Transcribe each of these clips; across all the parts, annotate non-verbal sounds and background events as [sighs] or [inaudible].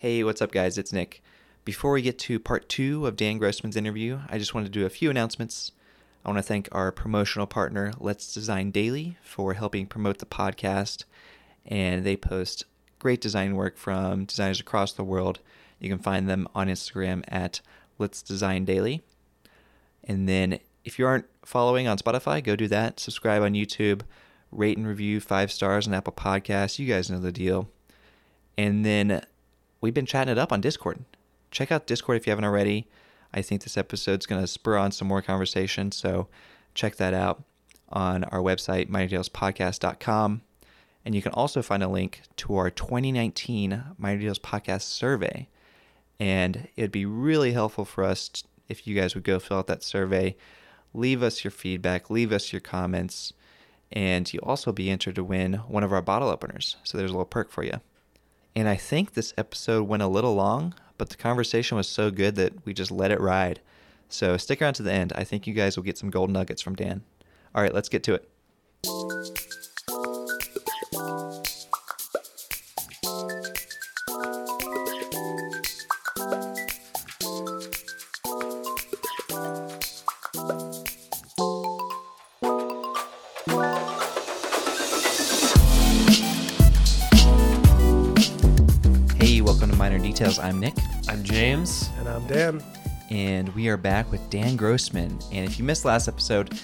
Hey, what's up, guys? It's Nick. Before we get to part two of Dan Grossman's interview, I just wanted to do a few announcements. I want to thank our promotional partner, Let's Design Daily, for helping promote the podcast. And they post great design work from designers across the world. You can find them on Instagram at Let's Design Daily. And then if you aren't following on Spotify, go do that. Subscribe on YouTube, rate and review five stars on Apple Podcasts. You guys know the deal. And then we've been chatting it up on Discord. Check out Discord if you haven't already. I think this episode's going to spur on some more conversation, so check that out on our website, minordetailspodcast.com. And you can also find a link to our 2019 Minor Details Podcast survey. And it'd be really helpful for us if you guys would go fill out that survey. Leave us your feedback, leave us your comments, and you'll also be entered to win one of our bottle openers. So there's a little perk for you. And I think this episode went a little long, but the conversation was so good that we just let it ride. So stick around to the end. I think you guys will get some gold nuggets from Dan. All right, let's get to it. I'm Dan. and we are back with Dan Grossman. And if you missed last episode,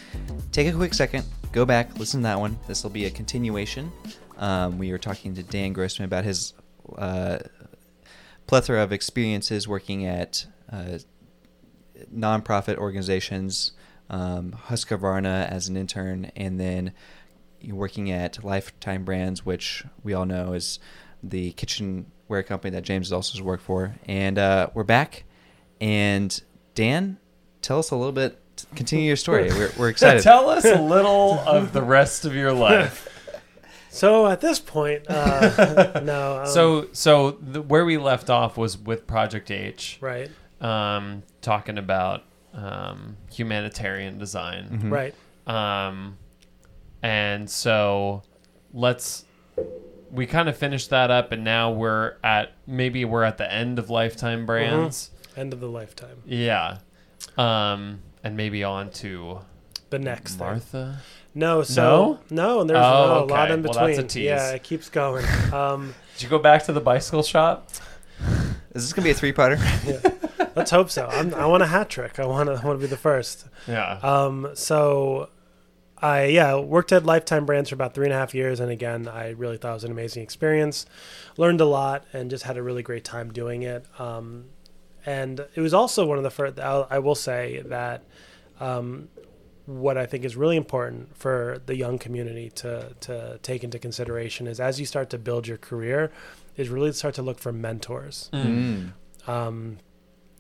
take a quick second, go back, listen to that one. This will be a continuation. Um, we were talking to Dan Grossman about his uh, plethora of experiences working at uh, nonprofit organizations, um, Husqvarna as an intern, and then working at Lifetime Brands, which we all know is the kitchenware company that James also worked for. And uh, we're back. And Dan, tell us a little bit. Continue your story. We're, we're [laughs] excited. Tell us a little of the rest of your life. [laughs] So at this point, uh, [laughs] no. Um, So, so the, where we left off was with Project H, right, um, talking about um, humanitarian design. Mhm. right. Um, and so let's we kind of finished that up, and now we're at maybe we're at the end of Lifetime Brands. End of the lifetime. Yeah. Um, and maybe on to The next thing. Martha. No, so no, and there's Oh, no, a lot okay. in Well, between. that's a tease. Yeah, it keeps going. Um, [laughs] Did you go back to the bicycle shop? Is this going to be a three parter? [laughs] yeah. Let's hope so. I'm, I want a hat trick. I want to. Want to be the first. Yeah. Um, so, I yeah worked at Lifetime Brands for about three and a half years, and again, I really thought it was an amazing experience. Learned a lot, and just had a really great time doing it. Um, and it was also one of the first. I'll, I will say that um, what I think is really important for the young community to to take into consideration is as you start to build your career, is really start to look for mentors. Mm. Um,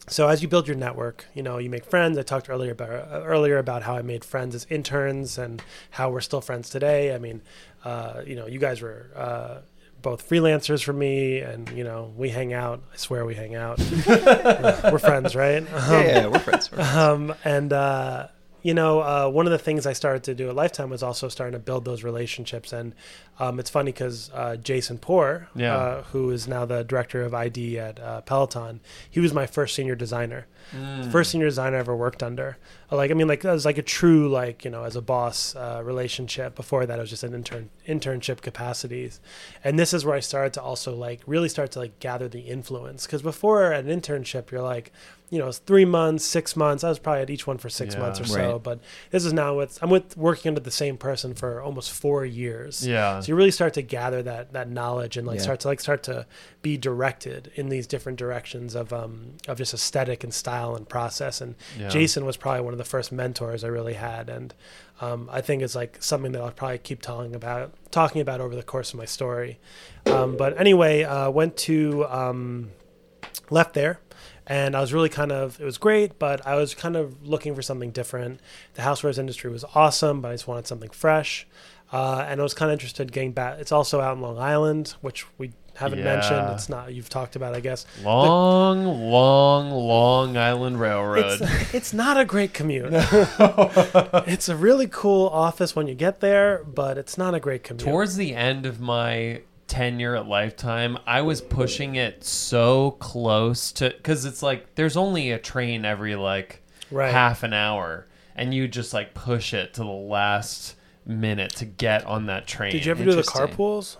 so as you build your network, you know you make friends. I talked earlier about uh, earlier about how I made friends as interns and how we're still friends today. I mean, uh, you know, you guys were uh, both freelancers for me, and you know we hang out. I swear we hang out. [laughs] we're friends, right? Yeah, yeah, we're friends. We're friends. Um, and uh, you know, uh, one of the things I started to do at Lifetime was also starting to build those relationships. And um, it's funny because uh, Jason Poor, Yeah. uh, who is now the director of ID at uh, Peloton, he was my first senior designer. Mm. First senior designer I ever worked under. Like, I mean, like that was like a true, like you know, as a boss uh, relationship. Before that, it was just an intern internship capacities, and this is where I started to also like really start to like gather the influence. Because before an internship, you're like, you know, it's three months, six months. I was probably at each one for six Yeah. months or so. Right. But this is now with I'm with working under the same person for almost four years. Yeah. So you really start to gather that that knowledge and like Yeah. start to like start to be directed in these different directions of um of just aesthetic and style and process. And Yeah. Jason was probably one of the first mentors I really had, and um, I think it's like something that I'll probably keep talking about talking about over the course of my story. Um, but anyway, uh, went to um, left there and I was really kind of it was great, but I was kind of looking for something different. The housewares industry was awesome, but I just wanted something fresh. Uh, and I was kind of interested in getting back. It's also out in Long Island, which we haven't mentioned. It's not you've talked about, I guess. Long, long, Long Island Railroad. It's, it's not a great commute. [laughs] [laughs] it's a really cool office when you get there, but it's not a great commute. Towards the end of my tenure at Lifetime, I was pushing it so close to because it's like there's only a train every like Right. half an hour, and you just like push it to the last minute to get on that train. Did you ever do the carpools?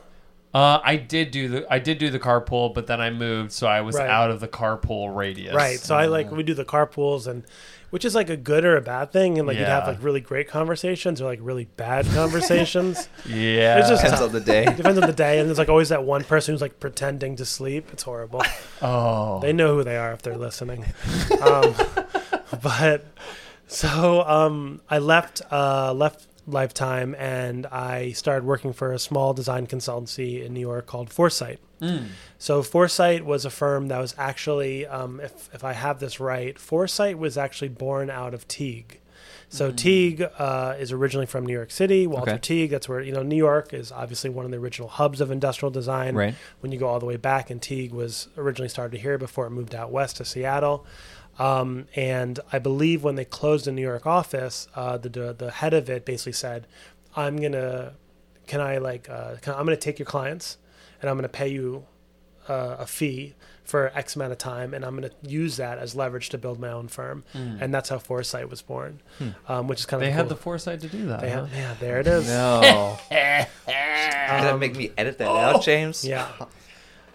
Uh, I did do the I did do the carpool, but then I moved, so I was Right. out of the carpool radius. Right. So I like we do the carpools and which is like a good or a bad thing and like you'd have like really great conversations or like really bad conversations. [laughs] Yeah, It's just- Depends on the day. [laughs] Depends on the day and there's like always that one person who's like pretending to sleep. It's horrible. oh, They know who they are if they're listening. Um, [laughs] but so um, I left uh, left Lifetime and I started working for a small design consultancy in New York called Foresight. Mm. So Foresight was a firm that was actually, um, if if I have this right, Foresight was actually born out of Teague. So Teague uh, is originally from New York City. Walter Okay. Teague. That's where you know New York is obviously one of the original hubs of industrial design Right. when you go all the way back. And Teague was originally started here before it moved out west to Seattle. Um, and I believe when they closed the New York office, uh, the, the the head of it basically said, "I'm gonna, can I like, uh, can, I'm gonna take your clients, and I'm gonna pay you uh, a fee for X amount of time, and I'm gonna use that as leverage to build my own firm." And that's how Foresight was born, um, which is kind of they cool. had the foresight to do that. They huh? had, yeah, there it is. No. [laughs] Gonna make me edit that [laughs] out, James? Yeah. [laughs]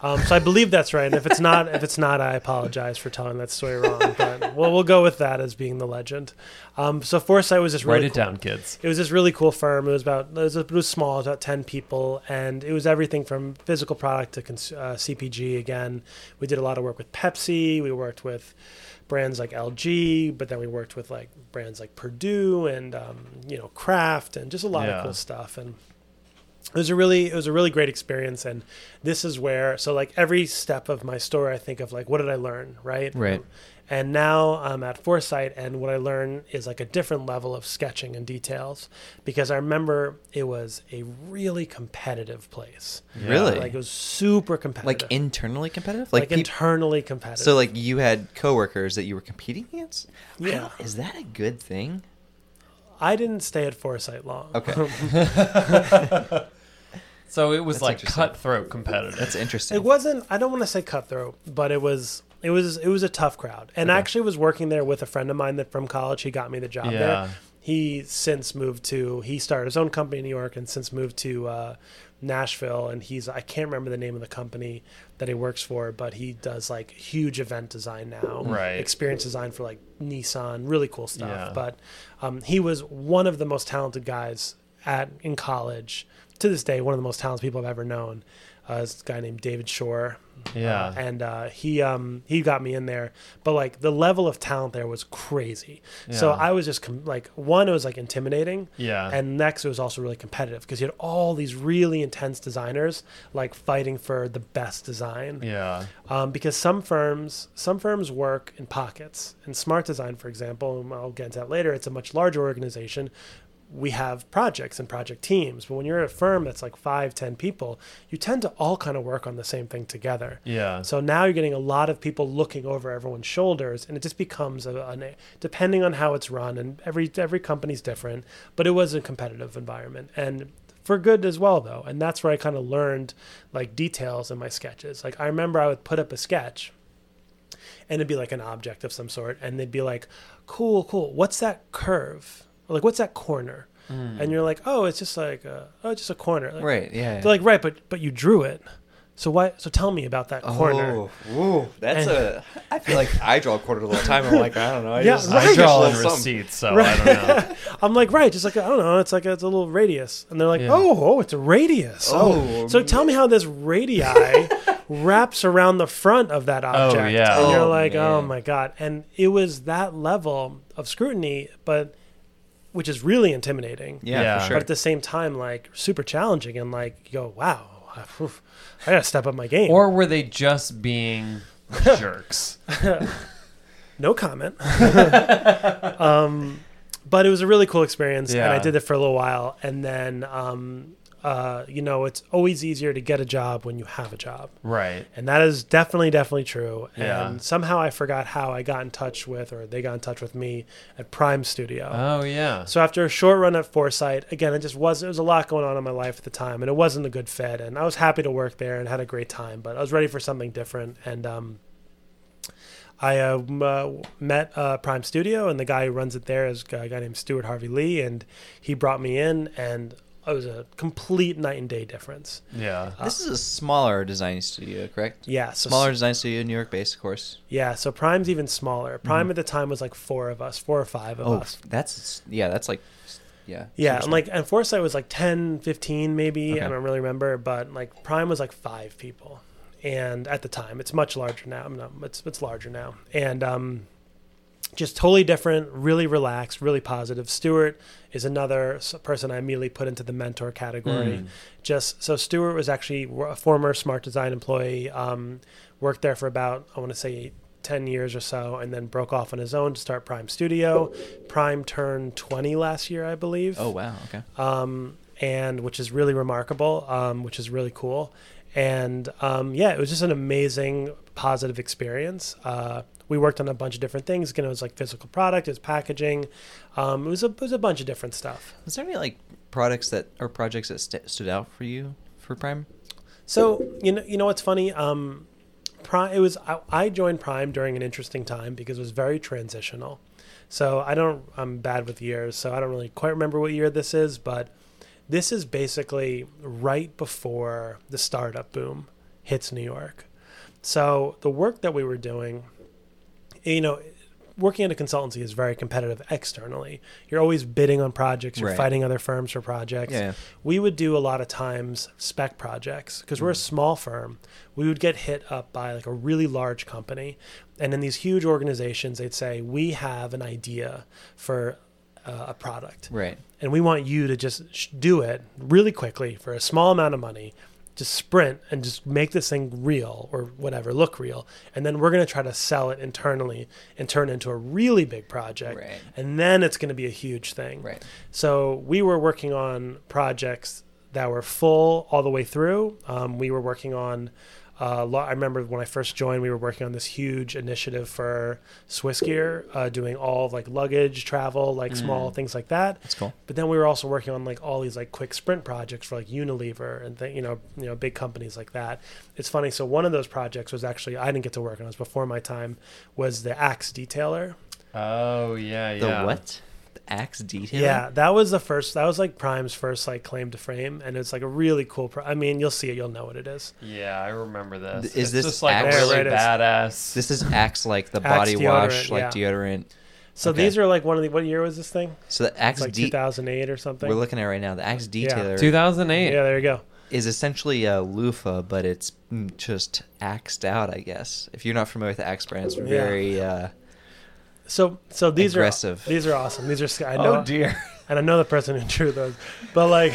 Um, so I believe that's right. And if it's not, if it's not, I apologize for telling that story wrong. But well, we'll go with that as being the legend. Um, so Foresight was just really Write it cool. down, kids. It was this really cool firm. It was about it was, it was small, it was about ten people, and it was everything from physical product to cons- uh, CPG. Again, we did a lot of work with Pepsi. We worked with brands like LG, but then we worked with like brands like Perdue and um, you know Kraft and just a lot Yeah. of cool stuff. And it was a really it was a really great experience. And this is where so like every step of my story, I think of like what did I learn, right? Right. And now I'm at Foresight, and what I learn is like a different level of sketching and details because I remember it was a really competitive place. Yeah. Really? Like it was super competitive. Like internally competitive? like, Like, peop- internally competitive. so like you had coworkers that you were competing against? Yeah. Is that a good thing? I didn't stay at Foresight long. Okay. [laughs] [laughs] So it was That's like interesting. cutthroat competitive. That's interesting. It wasn't. I don't want to say cutthroat, but it was. It was. It was a tough crowd, and I actually was working there with a friend of mine that from college. He got me the job Yeah. there. He since moved to. He started his own company in New York, and since moved to uh, Nashville. And he's. I can't remember the name of the company that he works for, but he does like huge event design now. Right. Experience design for like Nissan. Really cool stuff. Yeah. But um, he was one of the most talented guys at in college. To this day, one of the most talented people I've ever known. Uh, this guy named David Shore. Yeah. Uh, and uh, he um, he got me in there, but like the level of talent there was crazy. Yeah. So I was just com- like one, it was like intimidating, yeah. and next it was also really competitive because you had all these really intense designers like fighting for the best design. yeah. Um, because some firms some firms work in pockets. And Smart Design, for example, and I'll get into that later. It's a much larger organization. We have projects and project teams, but when you're at a firm that's like five, ten people, you tend to all kind of work on the same thing together. Yeah. So now you're getting a lot of people looking over everyone's shoulders, and it just becomes a, an, depending on how it's run, and every every company's different. But it was a competitive environment, and for good as well, though. And that's where I kind of learned like details in my sketches. Like I remember I would put up a sketch, and it'd be like an object of some sort, and they'd be like, "Cool, cool. What's that curve? Or like what's that corner?" Hmm. And you're like, "Oh, it's just like a, oh, it's just a corner." Like, right, yeah. They're like, "Right, but but you drew it." So why? So tell me about that corner. Oh, whoa, that's And- a. I feel like I draw a quarters all the time. I'm like, I don't know. I Yeah, just, right. I draw a on receipts, so I don't know. [laughs] I'm like, right, just like I don't know, it's like a, it's a little radius, and they're like, Yeah. oh, oh, it's a radius. Oh, Oh, um, so tell me how this radii [laughs] wraps around the front of that oh, object. Oh yeah. and you're Oh, like, oh my god, and it was that level of scrutiny, but which is really intimidating. Yeah, Yeah. for sure. But at the same time, like super challenging, and like you go, wow, oof, I gotta step up my game. Or were they just being [laughs] jerks? [laughs] no comment. [laughs] um, but it was a really cool experience, and I did it for a little while, and then um, uh, you know, it's always easier to get a job when you have a job. Right. And that is definitely, definitely true. Yeah. And somehow I forgot how I got in touch with, or they got in touch with me at Prime Studio. Oh yeah. So after a short run at Foresight, again, it just was, there was a lot going on in my life at the time, and it wasn't a good fit. And I was happy to work there and had a great time, but I was ready for something different. And, um, I uh, uh, met uh, Prime Studio, and the guy who runs it there is a guy named Stuart Harvey Lee, and he brought me in, and it was a complete night and day difference. Yeah. This is a smaller design studio, correct? Yeah, so Smaller design studio, New York based, of course. Yeah, so Prime's even smaller. Prime at the time was like four of us, four or five of Oh, us. that's yeah, that's like yeah. Yeah, and small. like and Foresight was like 10, 15 maybe. Okay. I don't really remember, but like Prime was like five people, and at the time, it's much larger now. No, it's it's larger now, and um, just totally different. Really relaxed, really positive. Stuart is another person I immediately put into the mentor category. Mm. Just so Stuart was actually a former Smart Design employee. Um, worked there for about I want to say. 10 years or so and then broke off on his own to start Prime Studio. Prime turned 20 last year, I believe Oh wow, okay. um, and which is really remarkable, um, which is really cool. And um, yeah, it was just an amazing, positive experience. Uh, we worked on a bunch of different things. Again, it was like physical product, it was packaging, um, it was a it was a bunch of different stuff. Was there any like products that or projects that st- stood out for you for Prime? So you know, you know what's funny? Um, Prime. It was I, I joined Prime during an interesting time because it was very transitional. So I don't. I'm bad with years, so I don't really quite remember what year this is, but this is basically right before the startup boom hits New York. So the work that we were doing, you know, working at a consultancy is very competitive externally. You're always bidding on projects, you're Right. fighting other firms for projects Yeah. we would do a lot of times spec projects because we're a small firm. We would get hit up by like a really large company, and in these huge organizations, they'd say, "We have an idea for uh, a product, Right. and we want you to just sh- do it really quickly for a small amount of money." Just sprint and just make this thing real or whatever, look real. And then we're going to try to sell it internally and turn it into a really big project. Right. And then it's going to be a huge thing. Right. So we were working on projects that were full all the way through. Um, we were working on. Uh, lo- I remember when I first joined, we were working on this huge initiative for Swiss Gear, uh, doing all of like luggage, travel, like small things like that. That's cool. But then we were also working on like all these like quick sprint projects for like Unilever and th- you know you know big companies like that. It's funny. So one of those projects was actually I didn't get to work on. It was before my time. Was the Axe Detailer. Oh yeah, yeah. The yeah. what? The axe detail. Yeah, that was the first. That was like Prime's first like claim to fame, and it's like a really cool. Pro- I mean, you'll see it, you'll know what it is. Yeah, I remember this. Is it's this just like Axe? really There it is. badass? This is axe like the Axe body wash, like yeah. deodorant. So Okay. these are like one of the. What year was this thing? So the It's axe like de- 2008 2008 or something. we're looking at right now. The axe detailer 2008. yeah, there you go. is essentially a loofah, but it's mm, just axed out, I guess. If you're not familiar with the axe brand, it's Yeah. very uh, So so these Aggressive. are these are awesome. These are I know, Oh dear. [laughs] and I know the person who drew those, but like,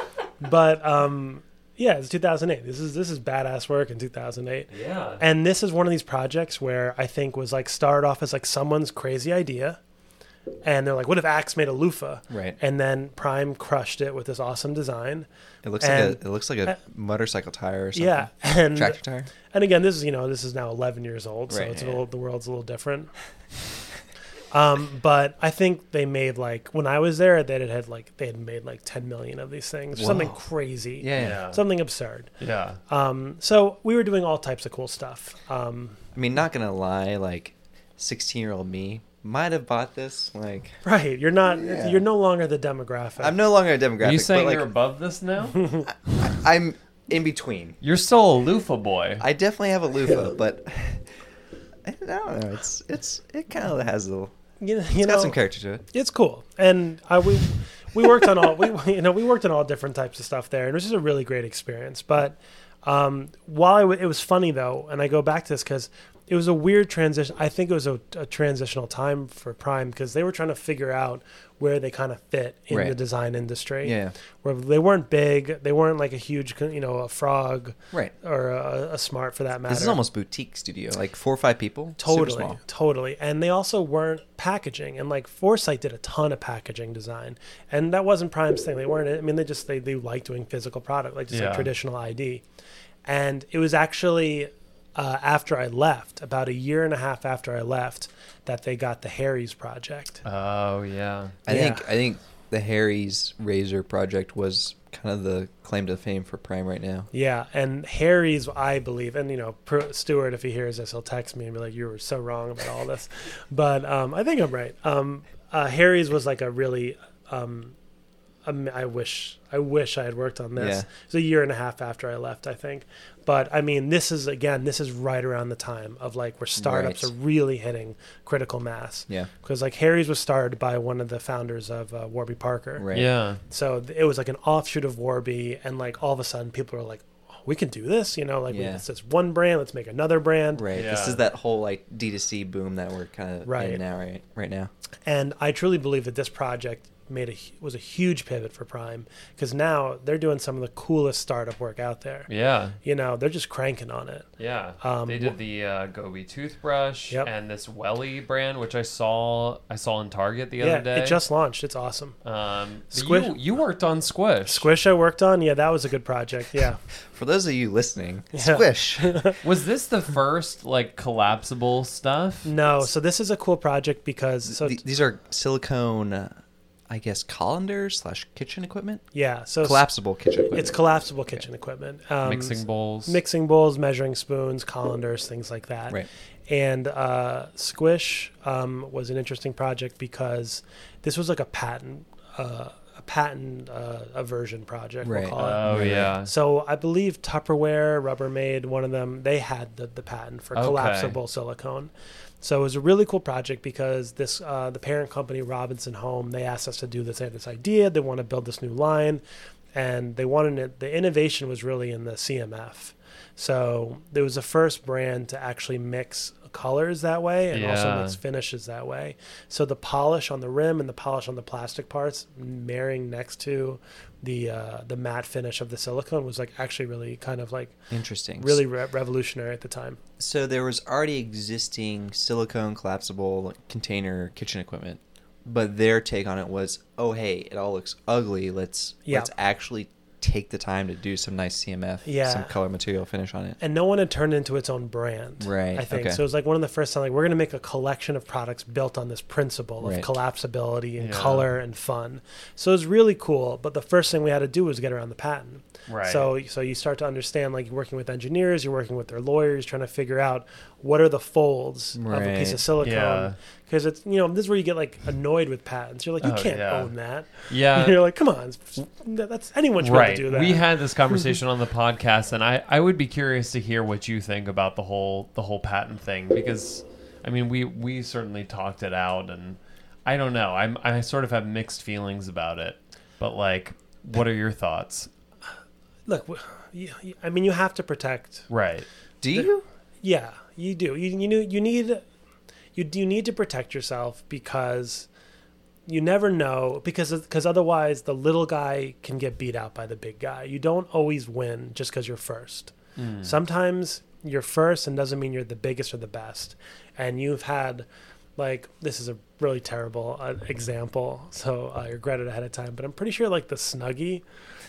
[laughs] but um, yeah, it's 2008. This is this is badass work in 2008. Yeah. And this is one of these projects where I think was like started off as like someone's crazy idea. And they're like, what if Axe made a loofah? right. And then Prime crushed it with this awesome design. It looks and- like a it looks like a motorcycle tire or something. Yeah. And Tractor tire. and again, this is you know, this is now 11 years old, so Right, it's a little the world's a little different. Um, but I think they made like when I was there, they had had like they had made like 10 million of these things, something crazy, Yeah. yeah. Yeah. something absurd. Yeah. Um, so we were doing all types of cool stuff. Um, I mean, not gonna lie, like 16 year old me might have bought this. Like, right, you're not, Yeah. you're no longer the demographic. I'm no longer a demographic. Are you saying but like, you're above this now? [laughs] I'm in between. you're still a loofah boy. I definitely have a loofah, [laughs] but I don't know. It's it's it kind of has a little. you know, It's you got know some character to it. it's cool and I, we we worked on all we you know we worked on all different types of stuff there and it was just a really great experience but Um, while w- it was funny though, and I go back to this because it was a weird transition. I think it was a, a transitional time for Prime because they were trying to figure out where they kind of fit in the design industry. Yeah. Where they weren't big, they weren't like a huge, you know, a frog Right. or a, a smart for that matter. This is almost boutique studio, like four or five people. Super Totally, small. totally. And they also weren't packaging. And like Foresight did a ton of packaging design, and that wasn't Prime's thing. They weren't. I mean, they just they they like doing physical product, like just Yeah. like traditional ID. And it was actually uh, after I left, about a year and a half after I left, that they got the Harry's project. Oh yeah. I Yeah. think I think the Harry's Razor project was kind of the claim to fame for Prime right now. Yeah, and Harry's, I believe, and you know, Pr- Stuart, if he hears this, he'll text me and be like, "You were so wrong about all this," [laughs] but um, I think I'm right. Um, uh, Harry's was like a really, um, um, I wish, I wish I had worked on this. Yeah. It was a year and a half after I left, I think. But I mean, this is again, this is right around the time of like where startups Right. are really hitting critical mass. Yeah. Because like Harry's was started by one of the founders of uh, Warby Parker. Right. Yeah. So it was like an offshoot of Warby, and like all of a sudden, people are like, oh, "We can do this," you know, like we, Yeah. it's this one brand, let's make another brand. Right. This is that whole like D2C boom that we're kind of Right. in now, right? Right now. And I truly believe that this project made a was a huge pivot for Prime because now they're doing some of the coolest startup work out there. Yeah. You know, they're just cranking on it. Yeah, Um, they did the uh, Goby toothbrush Yep. and this Welly brand, which I saw I saw in Target the yeah, other day. it just launched. It's awesome. um, Squish- You, you worked on Squish. Squish I worked on. Yeah, that was a good project. Yeah. [laughs] For those of you listening, Yeah. Squish. [laughs] Was this the first like collapsible stuff? no, so this is a cool project because so Th- these are silicone, uh, I guess, colanders slash kitchen equipment. yeah, so Collapsible kitchen equipment. It's collapsible kitchen equipment. Um, Mixing bowls. mixing bowls, measuring spoons, colanders, things like that. Right. And uh, Squish um, was an interesting project because this was like a patent, uh, a patent uh, aversion project. Right. We'll call it. Oh yeah. So I believe Tupperware, Rubbermaid, one of them, they had the, the patent for Okay. collapsible silicone. So it was a really cool project because this uh, the parent company Robinson Home they asked us to do this. They had this idea. They want to build this new line, and they wanted it. The innovation was really in the CMF. So it was the first brand to actually mix colors that way and also Yeah. mix finishes that way. So the polish on the rim and the polish on the plastic parts marrying next to the uh, the matte finish of the silicone was like actually really kind of like Interesting. really re- revolutionary at the time. So there was already existing silicone collapsible container kitchen equipment, but their take on it was, "Oh, hey, it all looks ugly. Let's Yeah. let's actually take the time to do some nice CMF, Yeah. some color material finish on it." And no one had turned into its own brand. Right, I think okay. so. It was like one of the first time like we're going to make a collection of products built on this principle of Right. collapsibility and Yeah. color and fun. So it was really cool. But the first thing we had to do was get around the patent. Right. So so you start to understand like you're working with engineers, you're working with their lawyers, trying to figure out what are the folds of a piece of silicone. Yeah. Because it's you know this is where you get like annoyed with patents. You're like you Oh, can't yeah. own that. Yeah. [laughs] You're like come on, that's anyone should be able right. to do that. We had this [laughs] conversation on the podcast, and I, I would be curious to hear what you think about the whole the whole patent thing because, I mean, we we certainly talked it out, and I don't know. I'm I sort of have mixed feelings about it, but like, what are your thoughts? look. I mean, you have to protect Right. Do you? Yeah, you do. You you you need you you need to protect yourself because you never know because because otherwise the little guy can get beat out by the big guy. You don't always win just because you're first. Sometimes you're first and doesn't mean you're the biggest or the best. And you've had like this is a really terrible uh, example, so I regret it ahead of time. But I'm pretty sure like the Snuggie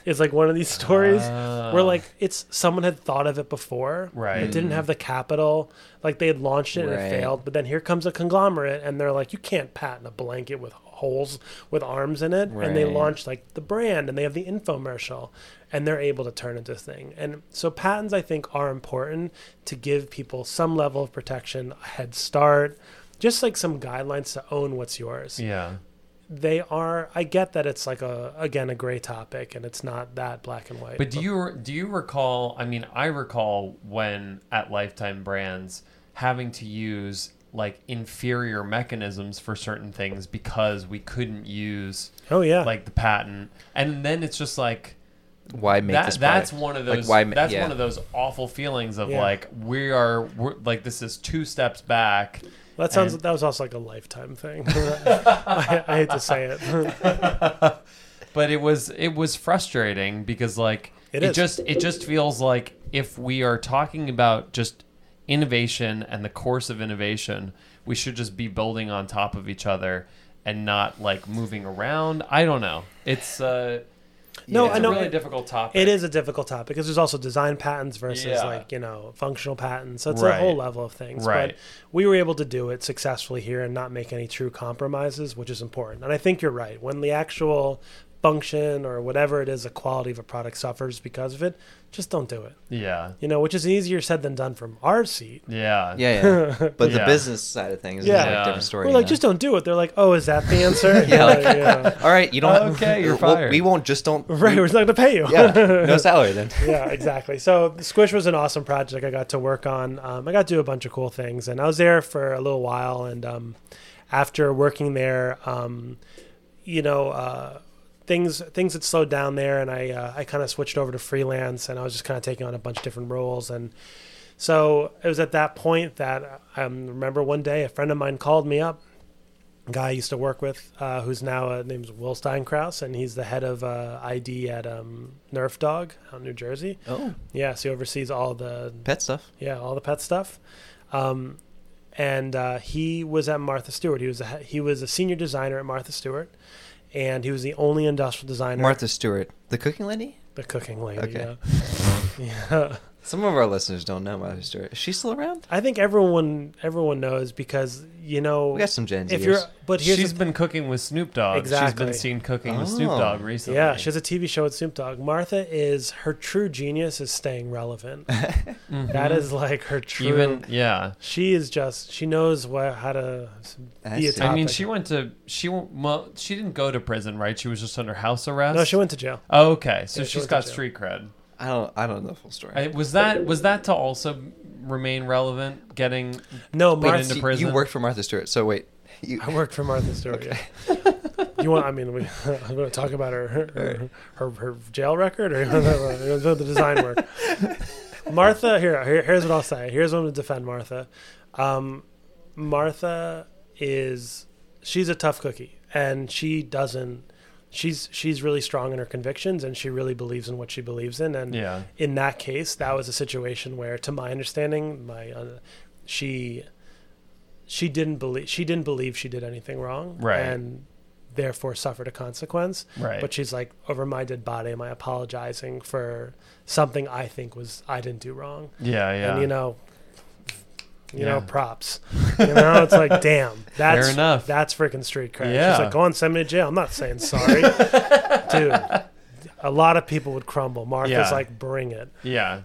is like one of these stories where Ah. like it's someone had thought of it before, Right. It didn't have the capital, like they had launched it and Right. it failed. But then here comes a conglomerate, and they're like, you can't patent a blanket with holes with arms in it, right. and they launch like the brand, and they have the infomercial, and they're able to turn into a thing. And so patents, I think, are important to give people some level of protection, a head start. Just like some guidelines to own what's yours Yeah. They are i get that it's like a again a gray topic and it's not that black and white But do you do you recall? I mean, I recall when at Lifetime Brands having to use like inferior mechanisms for certain things because we couldn't use oh yeah like the patent, and then it's just like why make that, this that's product? one of Like, those why that's yeah. one of those awful feelings of Yeah. like we are we're, like this is two steps back That sounds. And- that was also like a lifetime thing. [laughs] I, I hate to say it. [laughs] but it was it was frustrating because like It it, just it just feels like if we are talking about just innovation and the course of innovation we should just be building on top of each other and not like moving around i don't know it's uh No, it's I know It's a really it- difficult topic It is a difficult topic because there's also design patents versus Yeah. like you know functional patents. So it's Right. a whole level of things. Right. But we were able to do it successfully here and not make any true compromises, which is important. And I think you're right. When the actual function or whatever it is, the quality of a product suffers because of it, just don't do it. yeah You know, which is easier said than done from our seat. yeah Yeah, yeah. [laughs] But the Yeah. business side of things Yeah. is like a different story. We're like, know? just don't do it. They're like, oh, is that the [laughs] answer? Yeah, like- yeah. all right, you don't. Okay, you're we'll- fired. We won't just don't. Right, we- we're not going to pay you. yeah, no [laughs] salary then. yeah, exactly. So Squish was an awesome project I got to work on. Um, I got to do a bunch of cool things, and I was there for a little while. And um, after working there, um, you know, uh, things things had slowed down there, and I uh, I kind of switched over to freelance, and I was just kind of taking on a bunch of different roles. And so it was at that point that I um, remember one day a friend of mine called me up. A guy I used to work with, uh, who's now uh, name's Will Steinkraus, and he's the head of uh, ID at um, Nerf Dog out in New Jersey. Oh, Yeah, so he oversees all the pet stuff. yeah all the pet stuff. Um, and uh, he was at Martha Stewart. He was a, he was a senior designer at Martha Stewart, and he was the only industrial designer. Martha Stewart, the cooking lady. the cooking lady. Okay. Yeah. [laughs] yeah. Some of our listeners don't know Martha Stewart. Is she still around? I think everyone everyone knows because you know We got some Gen Zers. if you're but here's she's the- been cooking with Snoop Dogg. Exactly. She's been seen cooking with Snoop Oh. Dogg recently. yeah, she has a TV show with Snoop Dogg. Martha is her true genius is staying relevant. [laughs] Mhm. That is like her true. even yeah. she is just she knows what how to I be a topic. I mean, she went to she went- well. She didn't go to prison, right? She was just under house arrest. no, she went to jail. Oh, okay, so Yeah, she she's went to got street cred. I don't. I don't know the full story. I, was that was that to also remain relevant? Getting No, Put Martha. into you, prison? you worked for Martha Stewart. So wait, you, I worked for Martha Stewart. Yeah. you want? I mean, we, [laughs] I'm going to talk about her her, her her jail record, or [laughs] you know the design work. Martha, here, here, here's what I'll say. Here's what I'm going to defend Martha. Um, Martha is she's a tough cookie, and she doesn't. She's she's really strong in her convictions, and she really believes in what she believes in. And yeah, in that case, that was a situation where, to my understanding, my uh, she she didn't believe she didn't believe she did anything wrong, Right. and therefore suffered a consequence. right. But she's like, over my dead body, am I apologizing for something I think was I didn't do wrong? yeah, yeah. And you know, you know, props. You know, it's like, [laughs] damn, that's Fair enough. That's freaking street cred. Yeah. She's like, go on, send me to jail. I'm not saying sorry, [laughs] dude. A lot of people would crumble. Martha's Yeah. like, bring it. yeah.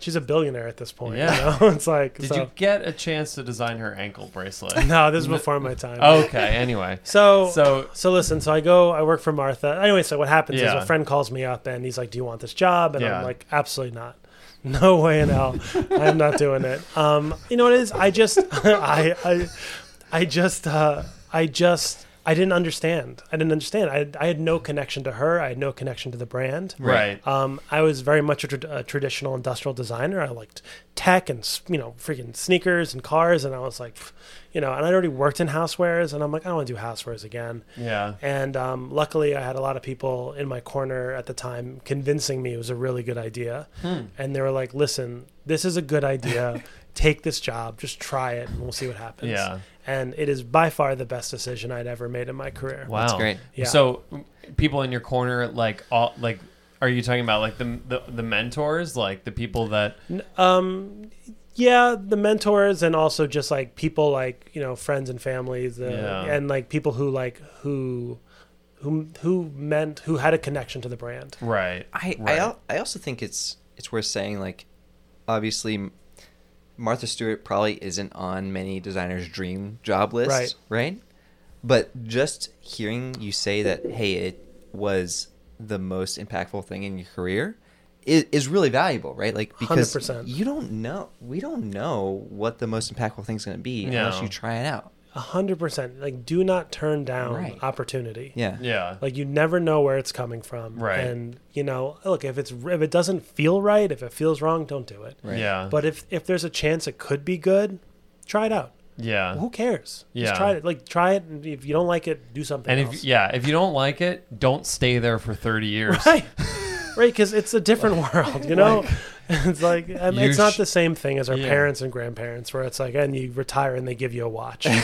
She's a billionaire at this point. Yeah. You know? [laughs] it's like, Did so- you get a chance to design her ankle bracelet? no, this is before my time. okay. Anyway, So, so, so listen, so I go, I work for Martha. Anyway, so what happens Yeah. is a friend calls me up and he's like, do you want this job? And Yeah. I'm like, absolutely not. [laughs] No way in hell. I'm not doing it. Um, you know what it is? I just, [laughs] I, I, I just, uh, I just, I didn't understand. I didn't understand. I, I had no connection to her. I had no connection to the brand. right. Um, I was very much a, tra- a traditional industrial designer. I liked tech and you know freaking sneakers and cars, and I was like, you know, and I'd already worked in housewares, and I'm like, I don't want to do housewares again. Yeah. And um, luckily, I had a lot of people in my corner at the time convincing me it was a really good idea, Hmm. and they were like, listen, this is a good idea. [laughs] Take this job, just try it, and we'll see what happens. Yeah. And it is by far the best decision I'd ever made in my career. Wow. That's great. Yeah. So, people in your corner, like all, like, are you talking about like the the, the mentors, like the people that? Um, yeah, the mentors and also just like people like you know friends and families, uh, Yeah. and like people who like who, who who meant who had a connection to the brand. Right. I, right. I al- I also think it's it's worth saying like obviously Martha Stewart probably isn't on many designers' dream job list, Right. right? But just hearing you say that, hey, it was the most impactful thing in your career, is, is really valuable, right? Like because 100%. you don't know, we don't know what the most impactful thing is going to be unless you try it out. A hundred percent. Like, do not turn down Right. opportunity. Yeah. Yeah. Like you never know where it's coming from. Right. And you know, look, if it's if it doesn't feel right, if it feels wrong, don't do it. Right. Yeah. But if if there's a chance it could be good, try it out. yeah. Who cares? Yeah. Just try it. Like try it, and if you don't like it, do something And else. if yeah, if you don't like it, don't stay there for 30 years. right, [laughs] [laughs] right, because it's a different world. You know, [laughs] it's like um, You it's not sh- the same thing as our Yeah. parents and grandparents, where it's like, and you retire and they give you a watch. [laughs]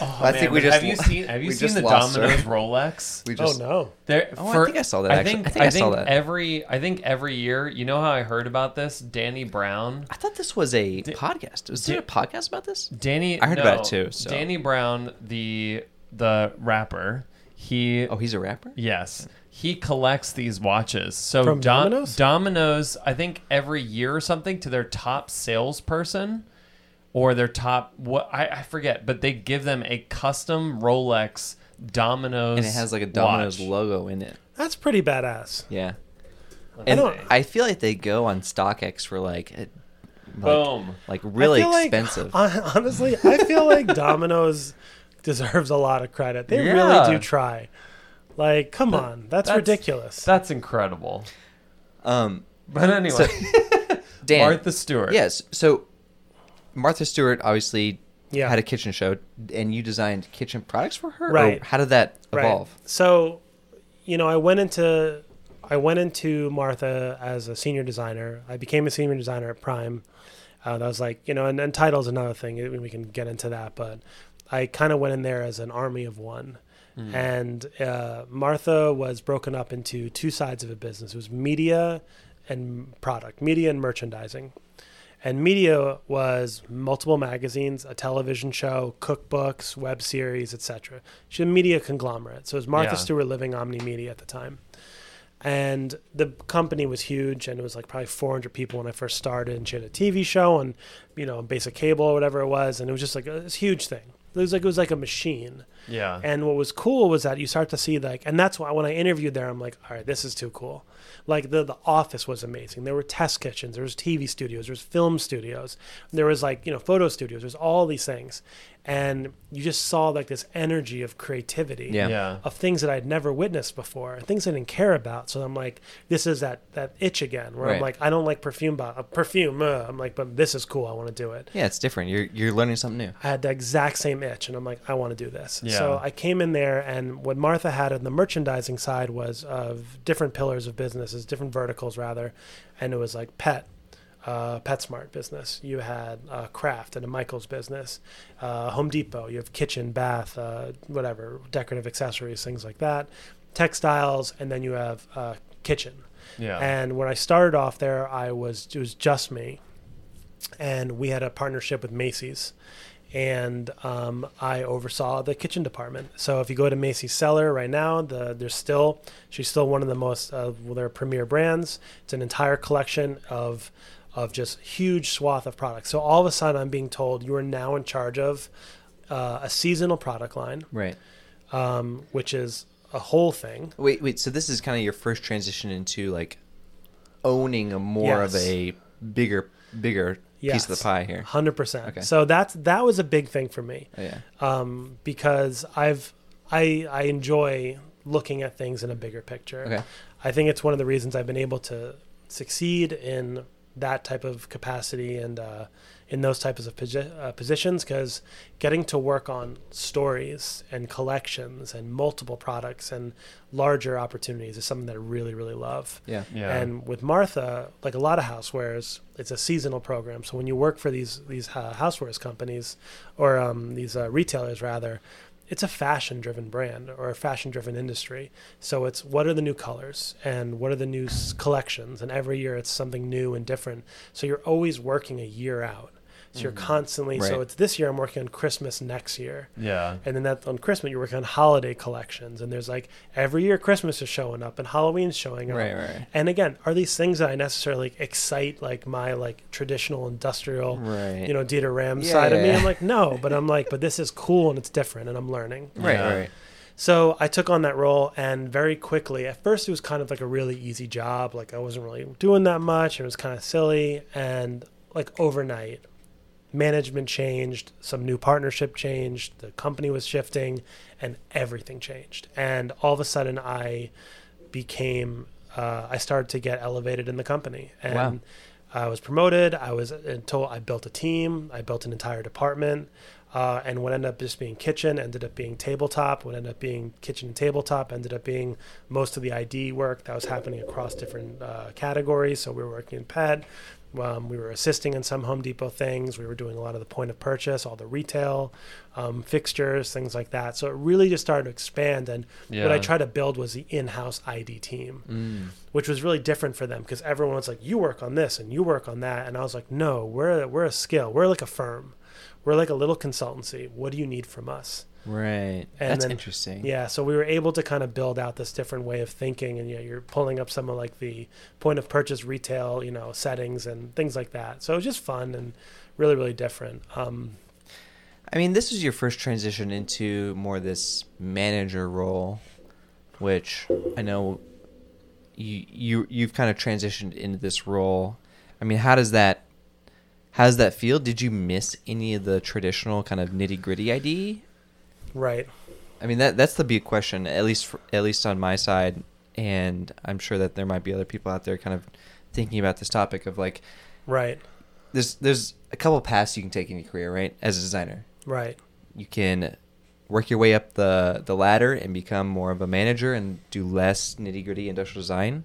Oh, I think we just have you seen have you seen just the lost her. Domino's Rolex? We oh no! There, Oh, I think I saw that, I actually. think I think I saw that. every I think every year. You know how I heard about this? Danny Brown. I thought this was a podcast. Was there a podcast about this? Danny. I heard no, about it too, so. Danny Brown, the the rapper. He Oh, he's a rapper. Yes. He collects these watches. So From Dom- Domino's? Domino's, I think every year or something to their top salesperson or their top what I, I forget, but they give them a custom Rolex Domino's And it has like a Domino's watch. logo in it. That's pretty badass. Yeah. And don't- I feel like they go on StockX for like, it- like, Boom. like really I feel expensive. hon- [laughs] honestly, I feel like Domino's deserves a lot of credit. They Yeah. really do try. Like, come on, that's, that's- ridiculous. That's incredible. um, But anyway, [laughs] Dan. Martha Stewart. Yes. So Martha Stewart obviously Yeah. had a kitchen show, and you designed kitchen products for her. Or Right. how did that evolve? So, you know, I went into I went into Martha as a senior designer. I became a senior designer at Prime. Uh, that was like, you know, and, and title's another thing. I mean, We can get into that, but I kind of went in there as an army of one. And uh, Martha was broken up into two sides of a business. It was media and product, media and merchandising. And media was multiple magazines, a television show, cookbooks, web series, etc. She's a media conglomerate. So it was Martha Yeah. Stewart Living Omnimedia at the time. And the company was huge, and it was like probably 400 people when I first started. And she had a TV show and, you know, basic cable or whatever it was, and it was just like a, this huge thing. It was like it was like a machine. Yeah. And what was cool was that you start to see like, and that's why when I interviewed there, I'm like, all right, this is too cool. Like the the office was amazing. There were test kitchens, there was TV studios, there was film studios, there was like you know photo studios. There's all these things, and you just saw like this energy of creativity Yeah. yeah. of things that I'd never witnessed before, things I didn't care about. So I'm like, this is that that itch again, where I'm like, I don't like perfume, bo- uh, perfume. Uh. I'm like, but this is cool. I want to do it. Yeah, it's different. You're you're learning something new. I had the exact same itch, and I'm like, I want to do this. Yeah. So I came in there, and what Martha had on the merchandising side was of different pillars of businesses, different verticals rather, and it was like pet. Uh, PetSmart business. You had uh, craft and a Michaels business, uh, Home Depot. You have kitchen, bath, uh, whatever, decorative accessories, things like that, textiles, and then you have uh, kitchen. Yeah. And when I started off there, I was it was just me, and we had a partnership with Macy's, and um, I oversaw the kitchen department. So if you go to Macy's cellar right now, the there's still she's still one of the most uh, their premier brands. It's an entire collection of of just huge swath of products. So all of a sudden, I'm being told you are now in charge of uh, a seasonal product line, Right. um, which is a whole thing. Wait, wait. So this is kind of your first transition into like owning a more of a bigger, bigger piece of the pie here. Hundred percent. Okay. So that's that was a big thing for me. Oh, yeah. um, because I've I I enjoy looking at things in a bigger picture. Okay. I think it's one of the reasons I've been able to succeed in that type of capacity and uh, in those types of posi- uh, positions because getting to work on stories and collections and multiple products and larger opportunities is something that I really really love. Yeah. yeah. And with Martha, like a lot of housewares, it's a seasonal program. So when you work for these these uh, housewares companies or um, these uh, retailers, rather, it's a fashion driven brand or a fashion driven industry. So it's what are the new colors and what are the new collections, and every year it's something new and different. So you're always working a year out. So you're mm. constantly. So it's this year I'm working on Christmas next year. yeah. And then that on Christmas you're working on holiday collections, and there's like every year Christmas is showing up and Halloween's showing up. Right, right, And again, are these things that I necessarily excite like my like traditional industrial, right. you know, Dieter Rams Yeah, side of me? yeah. I'm like, no, but [laughs] I'm like, but this is cool and it's different and I'm learning. right, Yeah. right. So I took on that role and very quickly, at first it was kind of like a really easy job. Like I wasn't really doing that much. It was kind of silly. And like overnight, management changed, some new partnership changed, the company was shifting, and everything changed. And all of a sudden, I became, uh, I started to get elevated in the company. And Wow. I was promoted. I was until I built a team. I built an entire department. Uh, and what ended up just being kitchen ended up being tabletop. What ended up being kitchen and tabletop ended up being most of the ID work that was happening across different uh, categories. So we were working in pet. Um, we were assisting in some Home Depot things. We were doing a lot of the point of purchase, all the retail um, fixtures, things like that. So it really just started to expand. And Yeah. what I tried to build was the in-house ID team Mm. which was really different for them because everyone was like, "You work on this and you work on that," and I was like, "No, we're we're a skill. We're like a firm. We're like a little consultancy. What do you need from us?" Right. And That's then- interesting. Yeah, so we were able to kind of build out this different way of thinking, and yeah, you're pulling up some of like the point of purchase retail, you know, settings and things like that. So it was just fun and really really different. Um, I mean, this is your first transition into more this manager role, which I know you you you've kind of transitioned into this role. I mean, how does that how does that feel? Did you miss any of the traditional kind of nitty gritty ID? Right. I mean, that that's the big question. At least for, at least on my side, and I'm sure that there might be other people out there kind of thinking about this topic of like Right. there's there's a couple paths you can take in your career, right? As a designer, Right. you can work your way up the the ladder and become more of a manager and do less nitty gritty industrial design,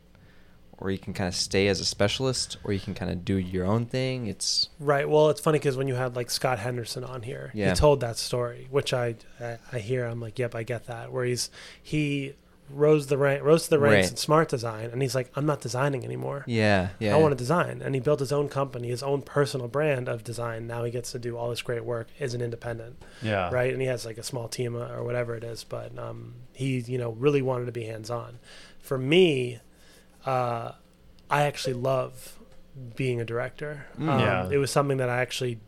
or you can kind of stay as a specialist, or you can kind of do your own thing. It's Right. Well, it's funny because when you had like Scott Henderson on here, Yeah. he told that story, which I, I I hear. I'm like, yep, I get that. Where he's he rose the rank, rose to the ranks Right. in smart design, and he's like, I'm not designing anymore. yeah, yeah. I want to design, and he built his own company, his own personal brand of design. Now he gets to do all this great work as an independent, Yeah. right? And he has like a small team uh, or whatever it is, but um, he, you know, really wanted to be hands on. For me, uh, I actually love being a director. Mm. Um, Yeah. It was something that I actually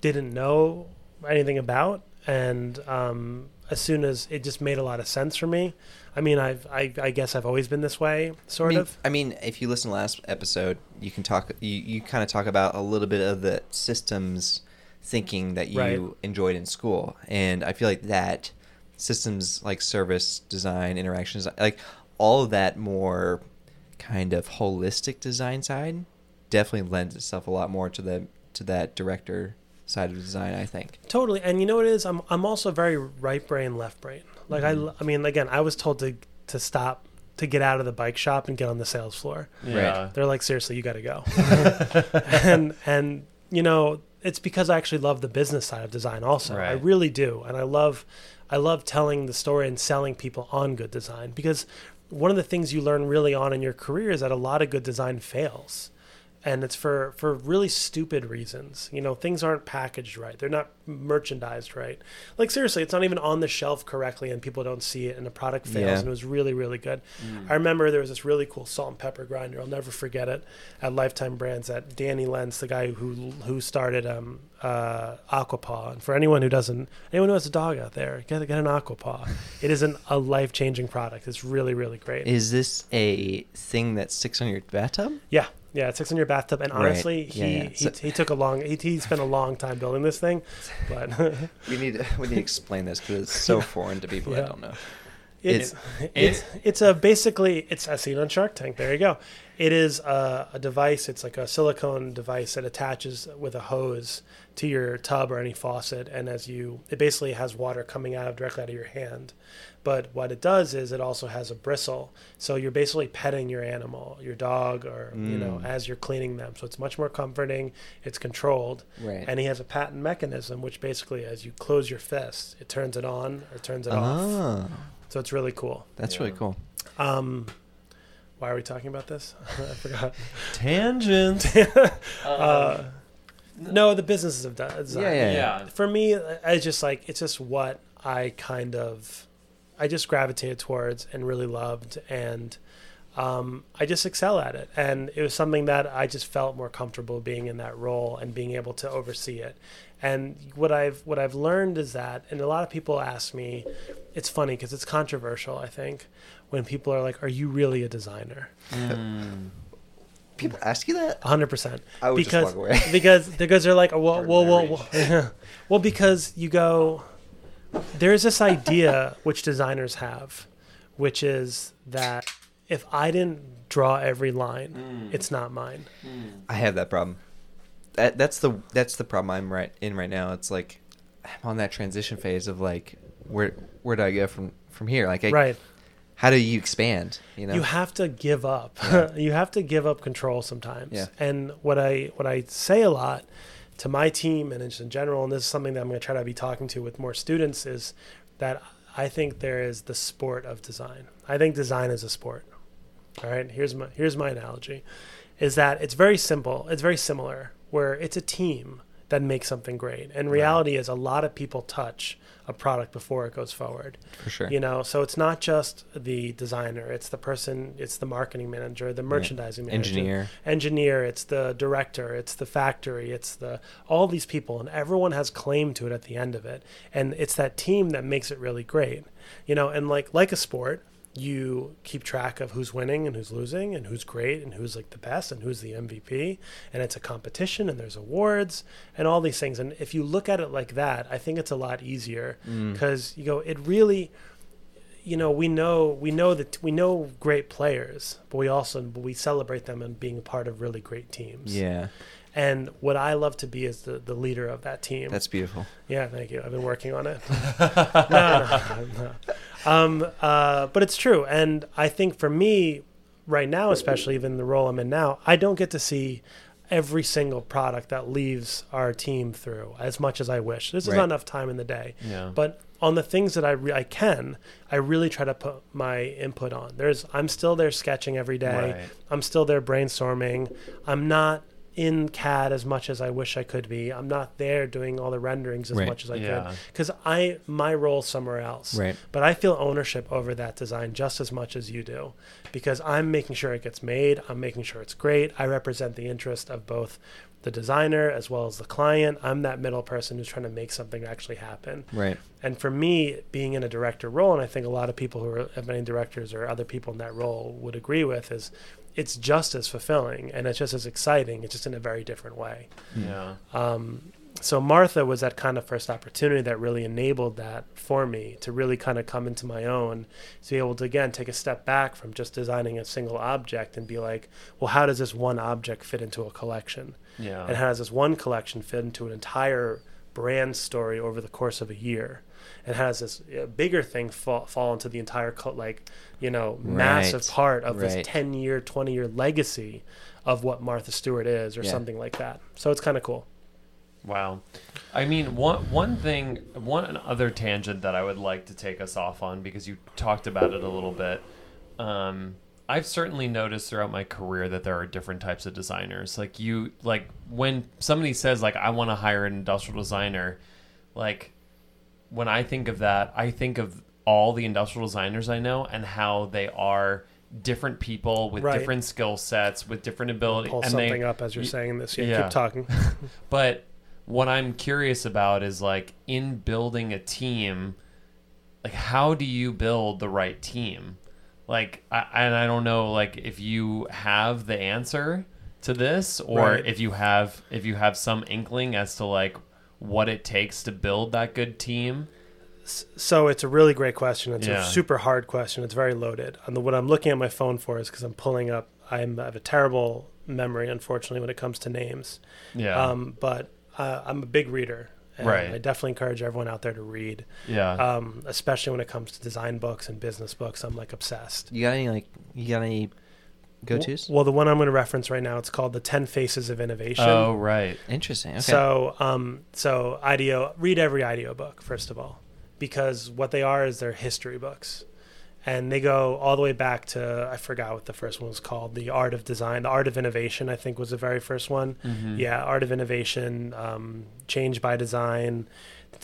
didn't know anything about, and um, as soon as it just made a lot of sense for me. I mean, I've, I, I guess I've always been this way, sort I mean, of. I mean, if you listen to last episode, you can talk. You, you kind of talk about a little bit of the systems thinking that you Right. enjoyed in school, and I feel like that systems like service design, interactions, like all of that more kind of holistic design side, definitely lends itself a lot more to the to that director side of design. I think. Totally, and you know what it is? I'm I'm also very right brain, left brain. Like Mm-hmm. I, I mean, again, I was told to to stop to get out of the bike shop and get on the sales floor. Yeah. They're like, seriously, you got to go. [laughs] [laughs] and and you know, it's because I actually love the business side of design. Also, right. I really do, and I love I love telling the story and selling people on good design because one of the things you learn really on in your career is that a lot of good design fails and it's for for really stupid reasons. You know things aren't packaged right. They're not merchandised right. Like seriously it's not even on the shelf correctly and people don't see it and the product fails Yeah. and it was really really good. I remember there was this really cool salt and pepper grinder. I'll never forget it at lifetime brands that danny lenz the guy who who started um uh aquapaw. And for anyone who doesn't anyone who has a dog out there get, get an aquapaw. It isn't a life-changing product. It's really really great. Is this a thing that sticks on your bathtub? yeah, yeah, it sits in your bathtub, and Right. honestly, Yeah, he, yeah. he So- he took a long he, he spent a long time building this thing, but [laughs] We need to, we need to explain this because it's so foreign to people Yeah. that don't know. it's It- it's it's a basically it's as seen on Shark Tank. There you go. It is a, a device. It's like a silicone device that attaches with a hose to your tub or any faucet, and as you, it basically has water coming out of directly out of your hand. But what it does is it also has a bristle, so you're basically petting your animal, your dog, or you know, Mm. as you're cleaning them. So it's much more comforting. It's controlled, Right. and he has a patent mechanism, which basically, as you close your fist, it turns it on or turns it off. Oh, So it's really cool. that's Yeah. really cool. Um, why are we talking about this? [laughs] I forgot. Tangent. [laughs] uh, no, the businesses of de- design. Yeah, yeah, yeah. For me, I just like it's just what I kind of, I just gravitated towards and really loved, and um, I just excel at it. And it was something that I just felt more comfortable being in that role and being able to oversee it. And what I've what I've learned is that, and a lot of people ask me, it's funny because it's controversial. I think when people are like, "Are you really a designer?" Mm. People ask you that? hundred percent. I would just because walk away. [laughs] because because they're like, well, well, well, well, [laughs] well, because you go. There's this idea which designers have, which is that if I didn't draw every line, Mm. it's not mine. I have that problem. That that's the that's the problem I'm right in right now. It's like I'm on that transition phase of like where where do I go from from here? Like I, right. How do you expand? You know. You have to give up. Yeah. [laughs] you have to give up control sometimes. Yeah. And what I what I say a lot to my team and just in general, and this is something that I'm going to try to be talking to with more students, is that I think there is the sport of design. I think design is a sport. All right. Here's my here's my analogy, is that it's very simple. It's very similar, where it's a team that makes something great. And reality is a lot of people touch a product before it goes forward. For sure. you know so it's not just the designer it's the person it's the marketing manager the merchandising manager. Engineer. engineer it's the director it's the factory it's the all these people and everyone has claim to it at the end of it. And it's that team that makes it really great. You know and like like a sport you keep track of who's winning and who's losing and who's great and who's like the best and who's the MVP and it's a competition and there's awards and all these things. And if you look at it like that I think it's a lot easier Mm. because you go it really you know we know we know that we know great players but we also but we celebrate them and being a part of really great teams. Yeah, and what i love to be is the, the leader of that team that's beautiful. yeah thank you i've been working on it [laughs] [laughs] no, no, no. Um, uh, but it's true and i think for me right now especially even the role i'm in now i don't get to see every single product that leaves our team through as much as i wish This is Right. not enough time in the day Yeah. but on the things that I, re- I can, I really try to put my input on. There's I'm still there sketching every day. Right. I'm still there brainstorming. I'm not in CAD as much as I wish I could be. I'm not there doing all the renderings as Right. much as I Yeah. could because I my role somewhere else. Right. But I feel ownership over that design just as much as you do because I'm making sure it gets made. I'm making sure it's great. I represent the interest of both the designer as well as the client. I'm that middle person who's trying to make something actually happen. Right. And for me, being in a director role, and I think a lot of people who are have been directors or other people in that role would agree with, is it's just as fulfilling and it's just as exciting. It's just in a very different way. Yeah. Um, so Martha was that kind of first opportunity that really enabled that for me to really kind of come into my own, to be able to again take a step back from just designing a single object and be like, well, how does this one object fit into a collection? Yeah. and how does this one collection fit into an entire brand story over the course of a year and how does this uh, bigger thing fall, fall into the entire co- like you know massive Right. part of Right. this 10 year 20 year legacy of what martha stewart is or Yeah. something like that so it's kind of cool Wow. I mean, one one thing, one other tangent that I would like to take us off on because you talked about it a little bit. Um, I've certainly noticed throughout my career that there are different types of designers. Like you, like when somebody says like I want to hire an industrial designer, like when I think of that, I think of all the industrial designers I know and how they are different people with Right. different skill sets, with different ability, pull and something they, up as you're saying this yeah, yeah. keep talking [laughs] but what I'm curious about is like in building a team, like how do you build the right team? Like, I, and I don't know, like if you have the answer to this, or Right. if you have if you have some inkling as to like what it takes to build that good team. so it's a really great question it's Yeah. a super hard question it's very loaded and the, what i'm looking at my phone for is because i'm pulling up I'm, i have a terrible memory unfortunately when it comes to names Yeah, um, but uh, I'm a big reader. And Right. I definitely encourage everyone out there to read, yeah, um, especially when it comes to design books and business books. I'm like obsessed. You got any like you got any go tos? Well, the one I'm going to reference right now, it's called The Ten Faces of Innovation. oh right, Interesting. Okay. So, um, so IDEO, read every IDEO book first of all, because what they are is they're history books, and they go all the way back to I forgot what the first one was called, The Art of Design, The Art of Innovation, I think was the very first one. Mhm. Yeah, Art of Innovation, um, Change by Design.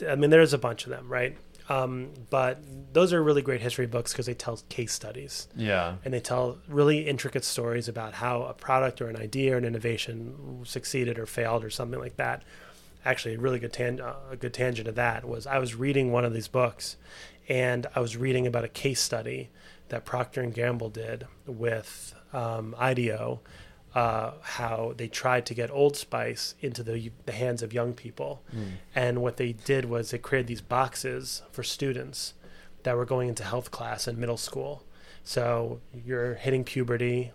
I mean, there's a bunch of them, right? Um, but those are really great history books because they tell case studies yeah, and they tell really intricate stories about how a product or an idea or an innovation succeeded or failed or something like that. Actually, a really good tan- uh, a good tangent of that was I was reading one of these books, and I was reading about a case study that Procter and Gamble did with um, IDEO uh, how they tried to get Old Spice into the the hands of young people, and what they did was they created these boxes for students that were going into health class in middle school. So you're hitting puberty,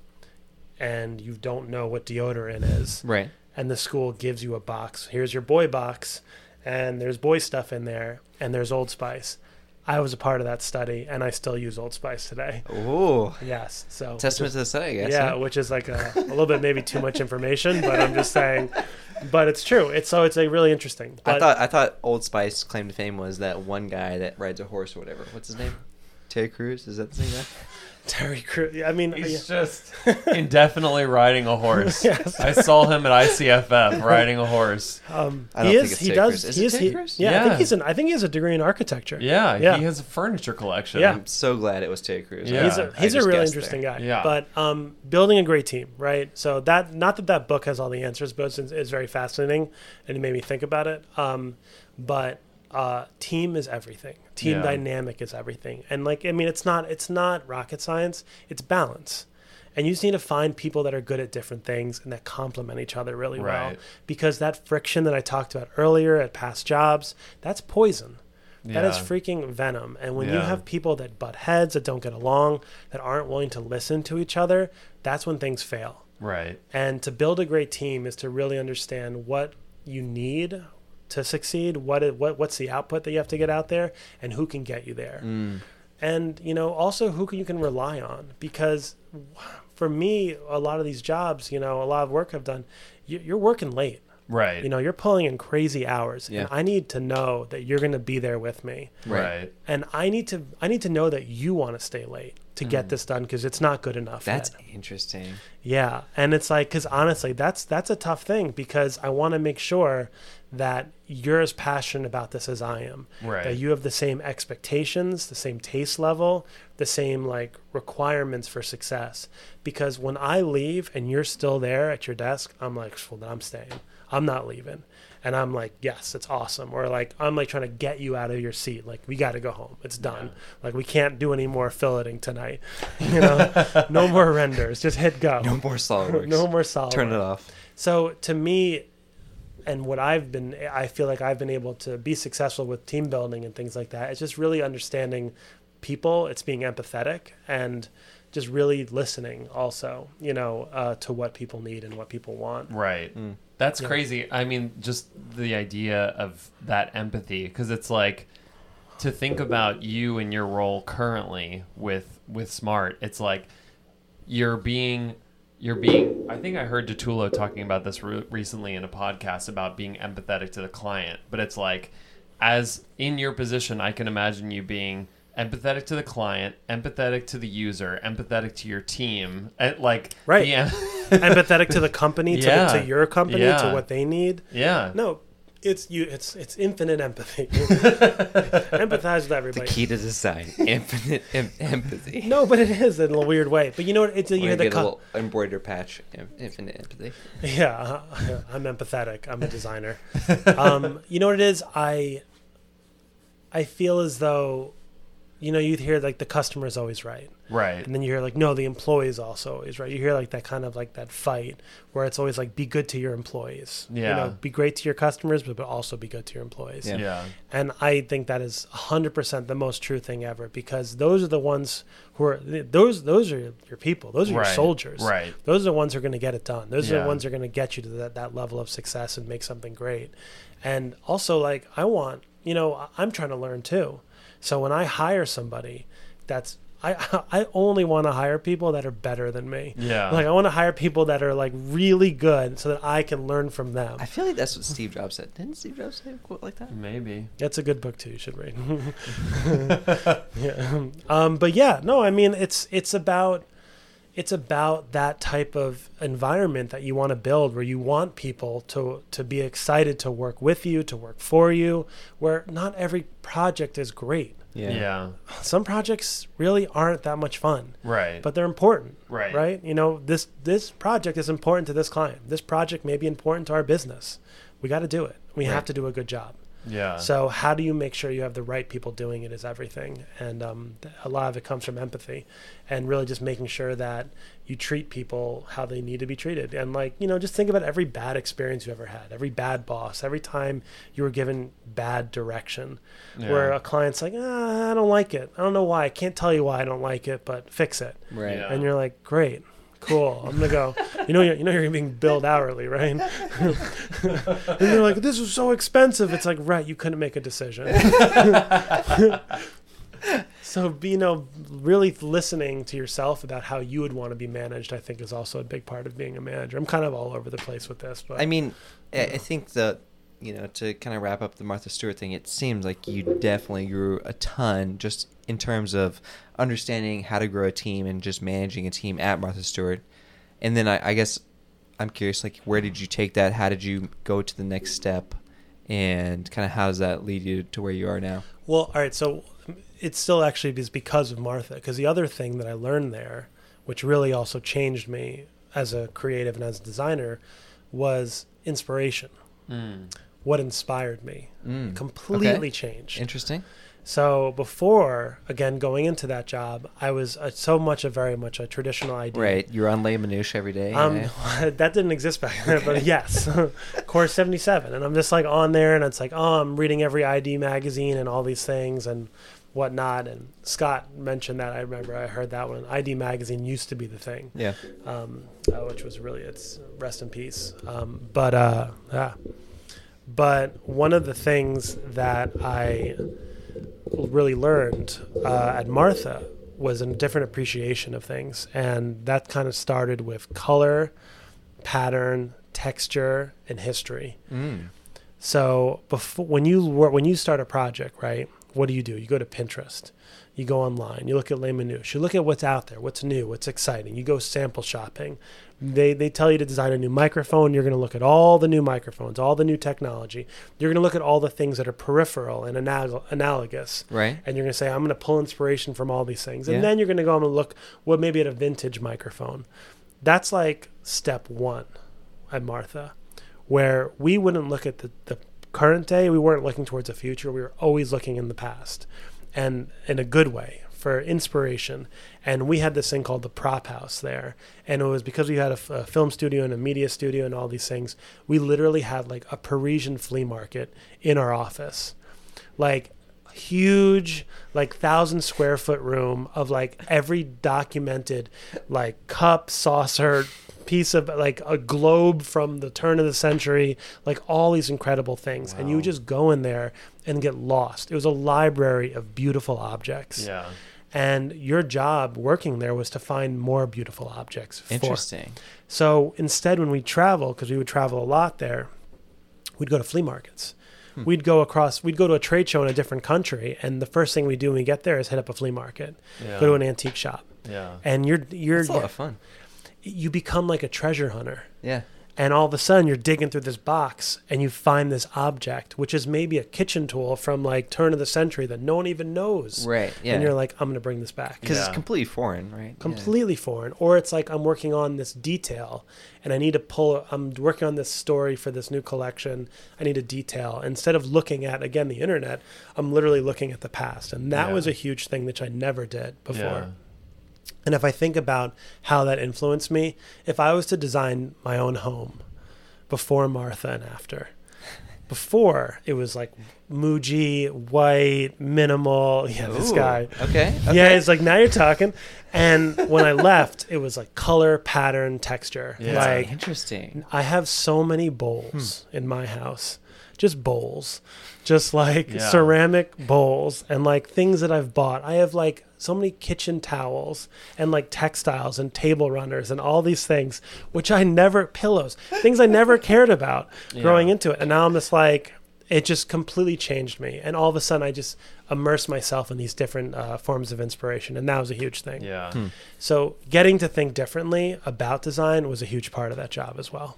and you don't know what deodorant is Right. and the school gives you a box. Here's your boy box, and there's boy stuff in there, and there's Old Spice. I was a part of that study, and I still use Old Spice today. Ooh. Yes, so Testament to the study, I guess. yeah, huh? which is like a, a little bit maybe too much information, but I'm just saying. But it's true. It's so it's a really interesting. But I thought I thought Old Spice claim to fame was that one guy that rides a horse or whatever. What's his name? Terry Crews? Is that the same guy? Terry Crews. I mean, He's yeah. just [laughs] indefinitely riding a horse. Yes. I saw him at ICFF riding a horse. um, I don't he think is. it's He does. Crews. Is he it is. He, Crews? yeah, I think he's an. I think he has a degree in architecture. Yeah, Yeah. he has a furniture collection. Yeah. I'm so glad it was Terry Crews. Yeah. he's a he's a really interesting there. guy. Yeah. But um, building a great team, right? So that not that that book has all the answers, but it's, it's very fascinating, and it made me think about it. Um, but uh, team is everything. Team Yeah. dynamic is everything, and like I mean, it's not it's not rocket science. It's balance. And you just need to find people that are good at different things and that complement each other really well. Right. Because that friction that I talked about earlier at past jobs, that's poison. That is Yeah. freaking venom. And when you have people that butt heads, that don't get along, that aren't willing to listen to each other, that's when things fail. Right. And to build a great team is to really understand what you need to succeed, what what what's the output that you have to get out there, and who can get you there. Mm. And you know, also who can, you can rely on because for me, a lot of these jobs, you know, a lot of work I've done, you, you're working late. Right. You know, you're pulling in crazy hours, Yeah. and I need to know that you're going to be there with me Right. Right. and I need to I need to know that you want to stay late to get this done because it's not good enough. Mm. That's yet. interesting. yeah, and it's like because honestly, that's that's a tough thing because I want to make sure that you're as passionate about this as I am. Right. That you have the same expectations, the same taste level, the same like requirements for success. Because when I leave and you're still there at your desk, I'm like, well, then I'm staying. I'm not leaving. And I'm like, yes, it's awesome. Or like, I'm like trying to get you out of your seat. Like, we got to go home. It's done. Like, we can't do any more filleting tonight. [laughs] You know, no more renders. Just hit go. No more [laughs] SolidWorks. No more solid. Turn it off. So to me, and what I've been, I feel like I've been able to be successful with team building and things like that. It's just really understanding people. It's being empathetic and just really listening also, you know, uh, to what people need and what people want. Right. Mm. That's Yeah. crazy. I mean, just the idea of that empathy, because it's like to think about you and your role currently with with Smart. It's like you're being you're being. I think I heard Datulo talking about this re- recently in a podcast about being empathetic to the client. But it's like, as in your position, I can imagine you being empathetic to the client, empathetic to the user, empathetic to your team, and like Right. Yeah. empathetic to the company, to, Yeah. the, to [laughs] your company, Yeah. to what they need. yeah. No, it's you. It's it's infinite empathy. [laughs] Empathize with everybody. The key to design infinite em- empathy. No, but it is in a weird way. But you know what? It's you We're hear the get a co- little embroider patch. Infinite empathy. Yeah, uh, I'm empathetic. I'm a designer. um, you know what it is? I I feel as though you know you hear like the customer is always right, Right. and then you hear like no, the employee is also always right. You hear like that kind of like that fight where it's always like be good to your employees. You Yeah. know, be great to your customers, but, but also be good to your employees. Yeah. Yeah. And I think that is 100% the most true thing ever because those are the ones who are those those are your people. Those are your soldiers. Right. Those are the ones who are going to get it done. Those are the ones who are going to get you to that, that level of success and make something great. And also like I want, you know, I'm trying to learn too. So when I hire somebody that's I [laughs] I only want to hire people that are better than me. Yeah. Like I want to hire people that are like really good so that I can learn from them. I feel like that's what Steve Jobs said. Didn't Steve Jobs say a quote like that? Maybe. That's a good book too. You should read. [laughs] yeah. Um, but yeah, no, I mean it's it's about it's about that type of environment that you want to build where you want people to to be excited to work with you, to work for you, where not every project is great. Yeah. Some projects really aren't that much fun, Right. but they're important. Right. Right? You know, this this project is important to this client. This project may be important to our business. We got to do it. We Right. have to do a good job. Yeah. So how do you make sure you have the right people doing it is everything, and um, a lot of it comes from empathy, and really just making sure that you treat people how they need to be treated, and like you know, just think about every bad experience you ever had, every bad boss, every time you were given bad direction, where a client's like, ah, I don't like it, I don't know why, I can't tell you why I don't like it, but fix it, Right. Yeah. and you're like, great. Cool. I'm gonna go. You know, you're, you know, you're being billed hourly, right? [laughs] and they're like, "This is so expensive." It's like, right? You couldn't make a decision. [laughs] so, you know, really listening to yourself about how you would want to be managed, I think, is also a big part of being a manager. I'm kind of all over the place with this, but I mean, I I think that you know to kind of wrap up the Martha Stewart thing, it seems like you definitely grew a ton just in terms of understanding how to grow a team and just managing a team at Martha Stewart. And then I, I guess I'm curious, like, where did you take that? How did you go to the next step? And kind of how does that lead you to where you are now? Well, all right. So it still actually is because of Martha. Because the other thing that I learned there, which really also changed me as a creative and as a designer, was inspiration. Mm. What inspired me Mm, completely okay. changed. Interesting. So before, again, going into that job, I was uh, so much a very much a traditional ID. Right. You're on Les Minouche every day. Um, eh? [laughs] that didn't exist back then, but yes, [laughs] Core77. And I'm just like on there and it's like, oh, I'm reading every ID magazine and all these things and whatnot. And Scott mentioned that. I remember I heard that one. ID magazine used to be the thing, yeah. um, uh, which was really, it's rest in peace. Um, but, uh, yeah. But one of the things that I really learned uh, at Martha was a different appreciation of things. And that kind of started with color, pattern, texture, and history. Mm. So before when you when you start a project, right? What do you do? You go to Pinterest. You go online. You look at Les Minouche. You look at what's out there, what's new, what's exciting. You go sample shopping. They they tell you to design a new microphone. You're going to look at all the new microphones, all the new technology. You're going to look at all the things that are peripheral and anal- analogous Right. and you're going to say, I'm going to pull inspiration from all these things. And Yeah. then you're going to go and look, what maybe at a vintage microphone. That's like step one at Martha, where we wouldn't look at the, the current day. We weren't looking towards the future. We were always looking in the past and in a good way for inspiration. And we had this thing called the prop house there. And it was because we had a, film studio and a media studio and all these things. We literally had like a Parisian flea market in our office. Like huge like thousand square foot room of like every documented like cup saucer piece of like a globe from the turn of the century like all these incredible things and you would just go in there and get lost it was a library of beautiful objects Yeah. and your job working there was to find more beautiful objects for Interesting. so instead, when we travel, because we would travel a lot there, we'd go to flea markets. Hmm. We'd go across, we'd go to a trade show in a different country, and the first thing we do when we get there is hit up a flea market, Yeah. go to an antique shop, yeah. and you're you're It's a lot of fun. You become like a treasure hunter. Yeah. And all of a sudden, you're digging through this box and you find this object, which is maybe a kitchen tool from like turn of the century that no one even knows. Right. Yeah. And you're like, I'm going to bring this back. because Yeah. it's completely foreign, right? Yeah. completely foreign or it's like i'm working on this detail and i need to pull i'm working on this story for this new collection i need a detail instead of looking at again the internet i'm literally looking at the past and that Yeah. was a huge thing which i never did before Yeah. And if i think about how that influenced me if i was to design my own home before martha and after before it was like Muji, white, minimal. [laughs] Yeah, this guy. Okay. okay. Yeah, it's like now you're talking. And when I [laughs] left, it was like color, pattern, texture. Yeah. Like Interesting. I have so many bowls hmm. in my house. Just bowls. Just like Yeah. ceramic bowls and like things that I've bought. I have like so many kitchen towels and like textiles and table runners and all these things which I never pillows, things I never [laughs] cared about growing into it. And now I'm just like it just completely changed me. And all of a sudden I just immerse myself in these different uh, forms of inspiration and that was a huge thing. Yeah. Hmm. So getting to think differently about design was a huge part of that job as well.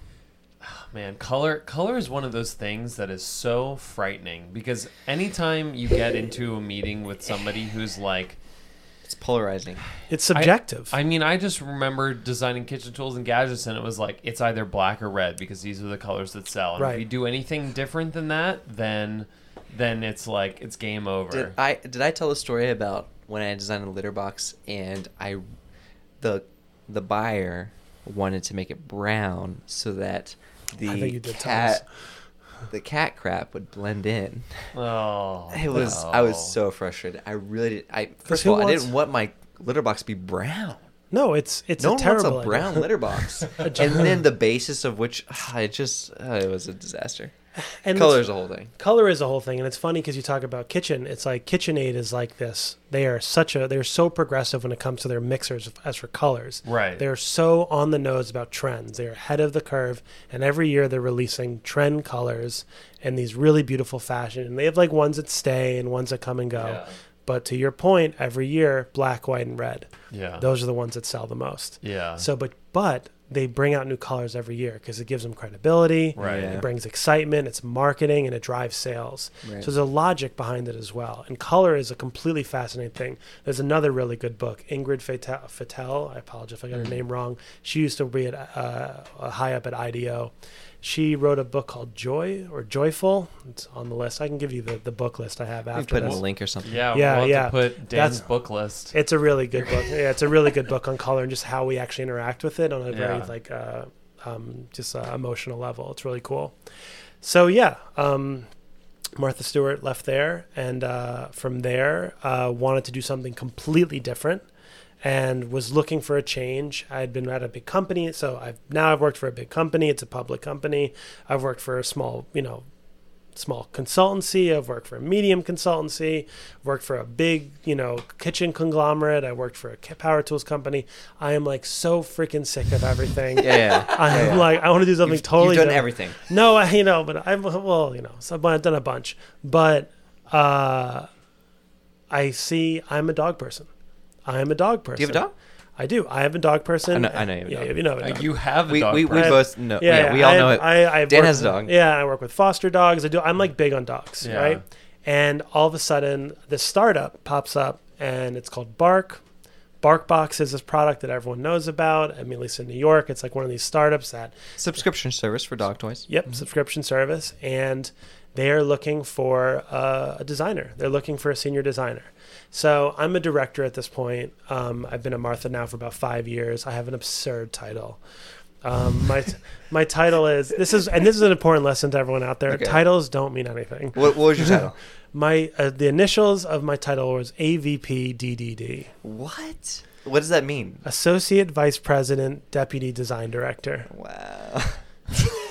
Man, color color is one of those things that is so frightening because anytime you get into a meeting with somebody who's like It's polarizing. It's subjective. I mean, I just remember designing kitchen tools and gadgets, and it was like it's either black or red because these are the colors that sell. And Right. if you do anything different than that, then then it's like it's game over. Did I did I tell the story about when I designed a litter box and I the the buyer wanted to make it brown so that the I think you did tell cat the cat crap would blend in. oh, It was I was so frustrated. I really did. I first of all, wants... I didn't want my litter box to be brown. No, it's it's no a one terrible wants a brown idea. litter box. [laughs] and then the basis of which ah, [sighs] it just uh, it was a disaster. [laughs] And Color is a whole thing. color is a whole thing and it's funny because you talk about kitchen it's like kitchenaid is like this they are such a they're so progressive when it comes to their mixers as for colors Right. they're so on the nose about trends they're ahead of the curve and every year they're releasing trend colors and these really beautiful fashion and they have like ones that stay and ones that come and go Yeah. but to your point every year black white and red yeah. those are the ones that sell the most yeah. so but but they bring out new colors every year because it gives them credibility Right. Yeah. it brings excitement, it's marketing, and it drives sales. Right. So there's a logic behind it as well. And color is a completely fascinating thing. There's another really good book, Ingrid Fetell. Fetell I apologize if I got Mm. her name wrong. She used to be at uh, high up at IDEO. She wrote a book called Joy or Joyful. It's on the list. I can give you the, the book list I have We after put it in this. a link or something. yeah. Yeah, we'll have yeah. To put Dan's That's- book list. It's a really good book. Yeah, it's a really good book on color and just how we actually interact with it on a very Yeah. like uh, um, just uh, emotional level. It's really cool. So yeah, um, Martha Stewart left there, and uh, from there uh, wanted to do something completely different, and was looking for a change. I had been at a big company, so I've now I've worked for a big company. It's a public company. I've worked for a small, you know, small consultancy. I've worked for a medium consultancy. I've worked for a big, you know, kitchen conglomerate. I worked for a power tools company. I am like so freaking sick of everything. Yeah, yeah. [laughs] I'm yeah, yeah. like, I want to do something You've, totally you've done different. everything. No, I, you know, but I've well, you know, so I've done a bunch, but uh, I see I'm a dog person. I am a dog person. Do you have a dog? I do. I have a dog person. I know- I know you have a yeah. You know, a dog. you have a We, dog. we, we person. both know. Yeah, Yeah, yeah, we all I, know it. I, I've Dan has a with- dog. Yeah, I work with foster dogs. I do. I'm like big on dogs, Yeah. right? And all of a sudden, this startup pops up, and it's called Bark. BarkBox is this product that everyone knows about. I mean, at least in New York, it's like one of these startups that Subscription service for dog toys. Yep, subscription service, and they are looking for uh, a designer. They're looking for a senior designer. So I'm a director at this point. Um, I've been at Martha now for about five years. I have an absurd title. Um, my [laughs] my title is this is and this is an important lesson to everyone out there. Okay. Titles don't mean anything. What, what was your title? [laughs] My uh, the initials of my title was AVP DDD, what? What does that mean? Associate Vice President Deputy Design Director. Wow. [laughs]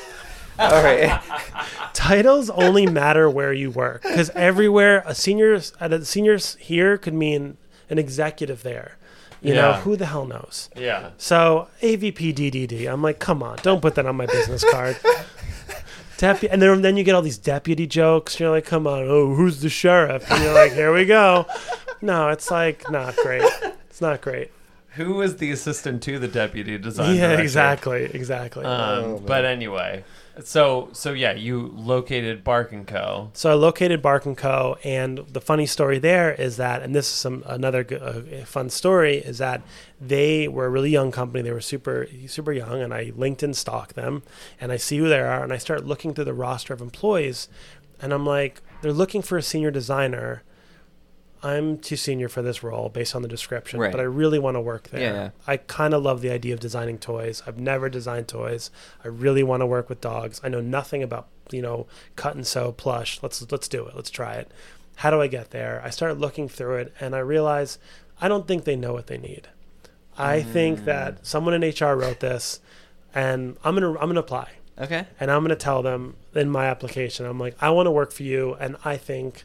all right. [laughs] titles only matter where you work because everywhere a senior at a seniors here could mean an executive there. You know who the hell knows? Yeah. so avp ddd i'm like come on don't put that on my business card. [laughs] Depu- and then, then you get all these deputy jokes. You're like come on oh who's the sheriff? And you're like here we go. No it's like not great. It's not great. Who was the assistant to the deputy design? yeah director? exactly exactly. Um, Oh, but anyway, so so yeah, you located Bark and Co. So I located Bark and Co. And the funny story there is that, and this is some another uh, fun story, is that they were a really young company. They were super super young, and I LinkedIn stalk them, and I see who they are, and I start looking through the roster of employees, and I'm like, they're looking for a senior designer. I'm too senior for this role based on the description, Right. but I really want to work there. Yeah, yeah. I kind of love the idea of designing toys. I've never designed toys. I really want to work with dogs. I know nothing about, you know, cut and sew plush. Let's let's do it. Let's try it. How do I get there? I started looking through it and I realize I don't think they know what they need. I think mm. that someone in HR wrote this and I'm going to I'm going to apply Okay. and I'm going to tell them in my application, I'm like, I want to work for you, and I think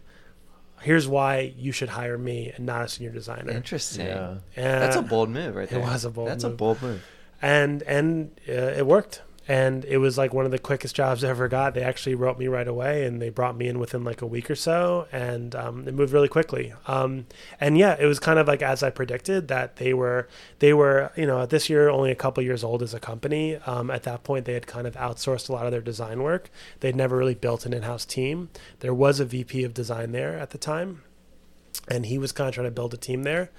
here's why you should hire me and not a senior designer. Interesting. Yeah. And, That's a bold move right there. it was a bold That's move. a bold move. and and uh, it worked. And it was like one of the quickest jobs I ever got. They actually wrote me right away, and they brought me in within like a week or so, and um, it moved really quickly. Um, and yeah, it was kind of like as I predicted that they were they were you know this year only a couple years old as a company. Um, at that point, they had kind of outsourced a lot of their design work. They'd never really built an in-house team. There was a VP of design there at the time, and he was kind of trying to build a team there.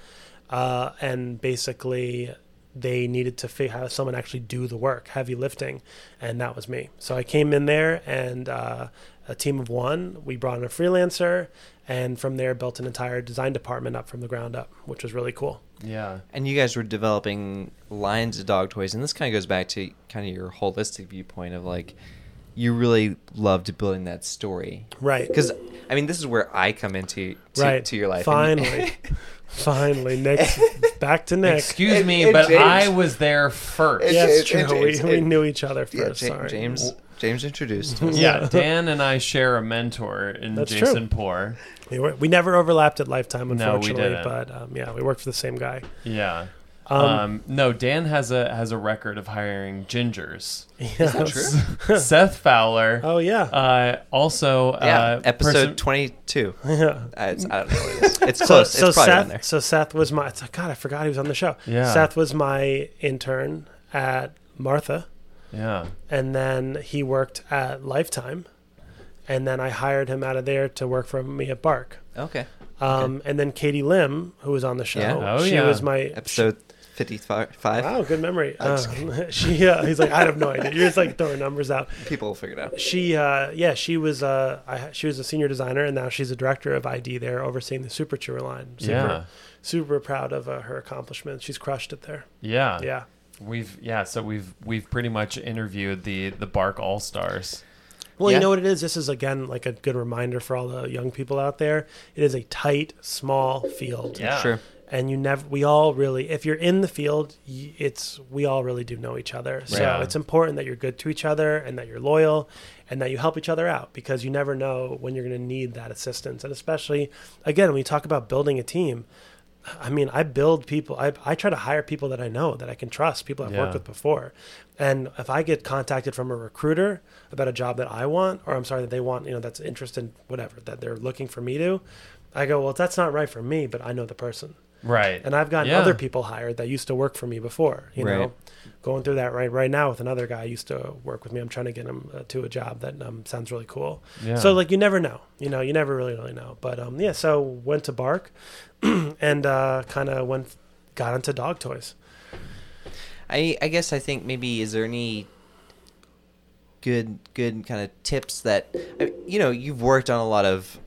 Uh, and basically, they needed to fi- have someone actually do the work, heavy lifting, and that was me. So I came in there and uh, a team of one. We brought in a freelancer, and from there built an entire design department up from the ground up, which was really cool. Yeah. And you guys were developing lines of dog toys, and this kind of goes back to kind of your holistic viewpoint of like you really loved building that story, Right. Because I mean, this is where I come into to, right to your life. Finally, [laughs] finally, Nick, [laughs] back to Nick. Excuse me, and but James- I was there first. And yeah, James- it's true. and we, James- we and- knew each other first. yeah, Ja- sorry. James. James introduced us. Yeah, [laughs] Dan and I share a mentor in That's Jason true. Poor. We, were, we never overlapped at Lifetime, No, we unfortunately. didn't. But um, yeah, we worked for the same guy. Yeah. Um, Um, no, Dan has a has a record of hiring gingers. Is that true? [laughs] [laughs] Seth Fowler. Oh yeah, Uh, also, Yeah, uh, episode person- twenty-two. [laughs] yeah. Uh, it's, I don't know what it is. It's close. so it's probably Seth, there. so Seth was my. It's like, God, I forgot he was on the show. Yeah. Seth was my intern at Martha, Yeah. and then he worked at Lifetime, and then I hired him out of there to work for me at Bark. Okay. Um, and then Katie Lim, who was on the show, Yeah. Oh, she yeah. was my Episode fifty-five. Wow, good memory. I'm Uh, [laughs] she, uh, he's like, I have no idea. You're just like throwing numbers out. People will figure it out. She, uh, yeah, she was, uh, I, she was a senior designer, and now she's a director of ID there, overseeing the Super Chewer line. Super, Yeah. super proud of uh, her accomplishments. She's crushed it there. Yeah. Yeah, We've yeah, so we've we've pretty much interviewed the the Bark All Stars. Well, Yeah. you know what it is. This is again like a good reminder for all the young people out there. It is a tight, small field. Yeah. Sure. And you never we all really if you're in the field it's we all really do know each other so Yeah. it's important that you're good to each other and that you're loyal and that you help each other out because you never know when you're going to need that assistance and especially again when you talk about building a team I mean, I build people. I, I try to hire people that I know that I can trust, people I've Yeah. worked with before. And if I get contacted from a recruiter about a job that I want, or I'm sorry that they want, you know, that's interested, whatever, that they're looking for me to, I go, well, that's not right for me, but I know the person. Right. And I've gotten Yeah. other people hired that used to work for me before. You Right. know, going through that right right now with another guy who used to work with me. I'm trying to get him uh, to a job that um, sounds really cool. Yeah. So like you never know. You know, you never really really know. But um, yeah. So went to Bark, [clears throat] and uh, kind of went got into dog toys. I I guess I think maybe is there any good good kind of tips that you know you've worked on a lot of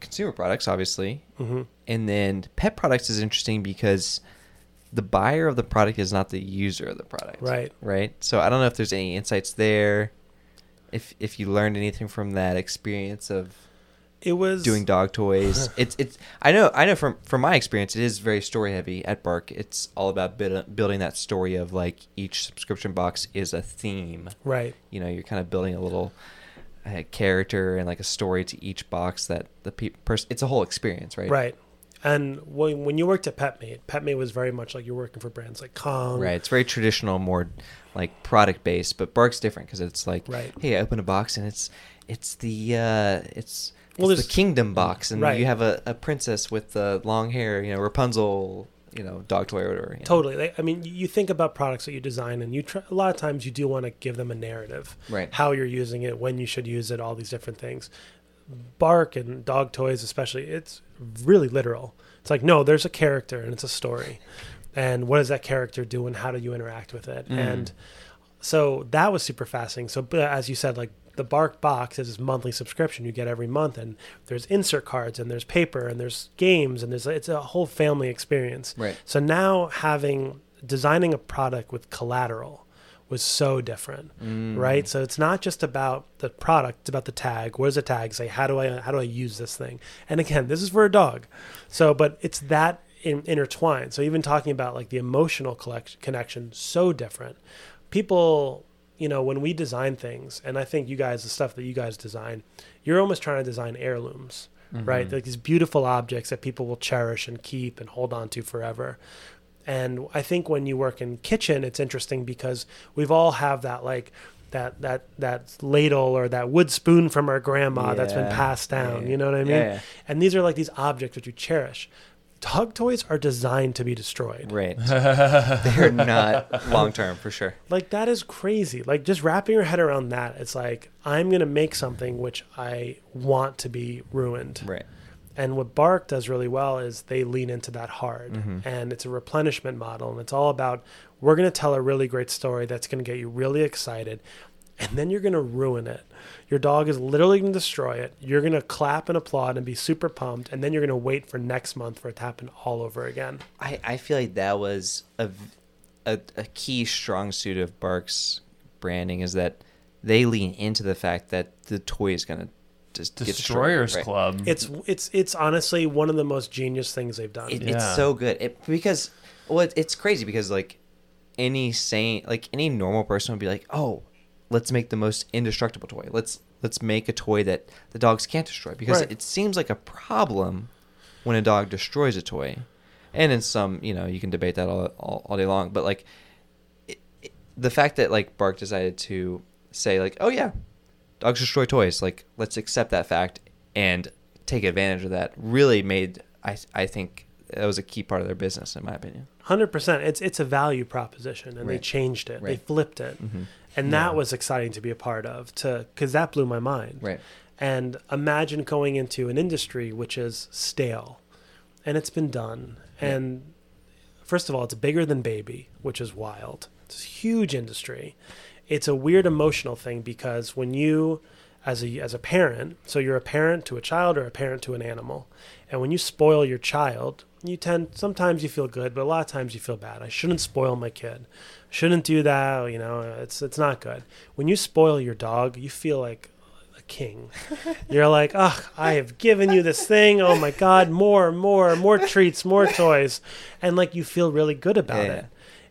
consumer products obviously. Hmm and then pet products is interesting because the buyer of the product is not the user of the product. Right. right? So i don't know if there's any insights there if if you learned anything from that experience of It was doing dog toys. [laughs] It's it's i know i know from from my experience it is very story heavy at bark. It's all about build, building that story of like each subscription box is a theme. Right. you know you're kind of building a little uh, character and like a story to each box that the pe- person it's a whole experience right Right. And when, when you worked at PetMate, PetMate was very much like you're working for brands like Kong. Right. It's very traditional, more like product based, but Bark's different because it's like, Right. hey, I open a box and it's it's the uh, it's Well, it's the kingdom box, and Right. you have a, a princess with the long hair, you know, Rapunzel, you know, dog toy or whatever. you know. Totally. Like, I mean, you think about products that you design, and you try, a lot of times you do want to give them a narrative, Right. How you're using it, when you should use it, all these different things. Bark and dog toys, especially, it's really literal. It's like, no, there's a character and it's a story, and what does that character do, and how do you interact with it, Mm. and so that was super fascinating. So, but as you said, like the Bark box is this monthly subscription you get every month, and there's insert cards, and there's paper, and there's games, and there's it's a whole family experience. Right. So now having designing a product with collateral was so different, Mm. right? So it's not just about the product; it's about the tag. What does the tag say? How do I how do I use this thing? And again, this is for a dog. So, but it's that in, intertwined. So even talking about like the emotional collect, connection, so different. People, you know, when we design things, and I think you guys, the stuff that you guys design, you're almost trying to design heirlooms, right? Mm-hmm. Like these beautiful objects that people will cherish and keep and hold on to forever. And I think when you work in kitchen, it's interesting because we've all have that like that that that ladle or that wood spoon from our grandma that's been passed down. Yeah. You know what I mean? Yeah, yeah. And these are like these objects that you cherish. Dog toys are designed to be destroyed. Right. [laughs] They're not long term for sure. Like that is crazy. Like just wrapping your head around that. It's like I'm gonna make something which I want to be ruined. Right. And what Bark does really well is they lean into that hard, mm-hmm. and it's a replenishment model, and it's all about we're going to tell a really great story that's going to get you really excited, and then you're going to ruin it. Your dog is literally going to destroy it. You're going to clap and applaud and be super pumped, and then you're going to wait for next month for it to happen all over again. I, I feel like that was a, a, a key strong suit of Bark's branding is that they lean into the fact that the toy is going to just get destroyed, Destroyers right? Club. It's it's it's honestly one of the most genius things they've done. It, Yeah. It's so good it, because well, it, it's crazy because like any sane like any normal person would be like, oh, let's make the most indestructible toy. Let's let's make a toy that the dogs can't destroy because Right. it seems like a problem when a dog destroys a toy, and in some you know you can debate that all all, all day long, but like it, it, the fact that like Bark decided to say like, oh yeah, dogs destroy toys. Like let's accept that fact and take advantage of that. Really made I I think that was a key part of their business in my opinion. Hundred percent. It's it's a value proposition, and they changed it. They flipped it, Mhm. And that was exciting to be a part of. To because that blew my mind. Right. And imagine going into an industry which is stale, and it's been done. And first of all, it's bigger than baby, which is wild. It's a huge industry. It's a weird emotional thing because when you as a as a parent, so you're a parent to a child or a parent to an animal, and when you spoil your child, you tend sometimes you feel good, but a lot of times you feel bad. I shouldn't spoil my kid. Shouldn't do that, you know, it's it's not good. When you spoil your dog, you feel like a king. [laughs] You're like, "Ugh, I have given you this thing. Oh my god, more, more, more treats, more toys." And like you feel really good about Yeah. it.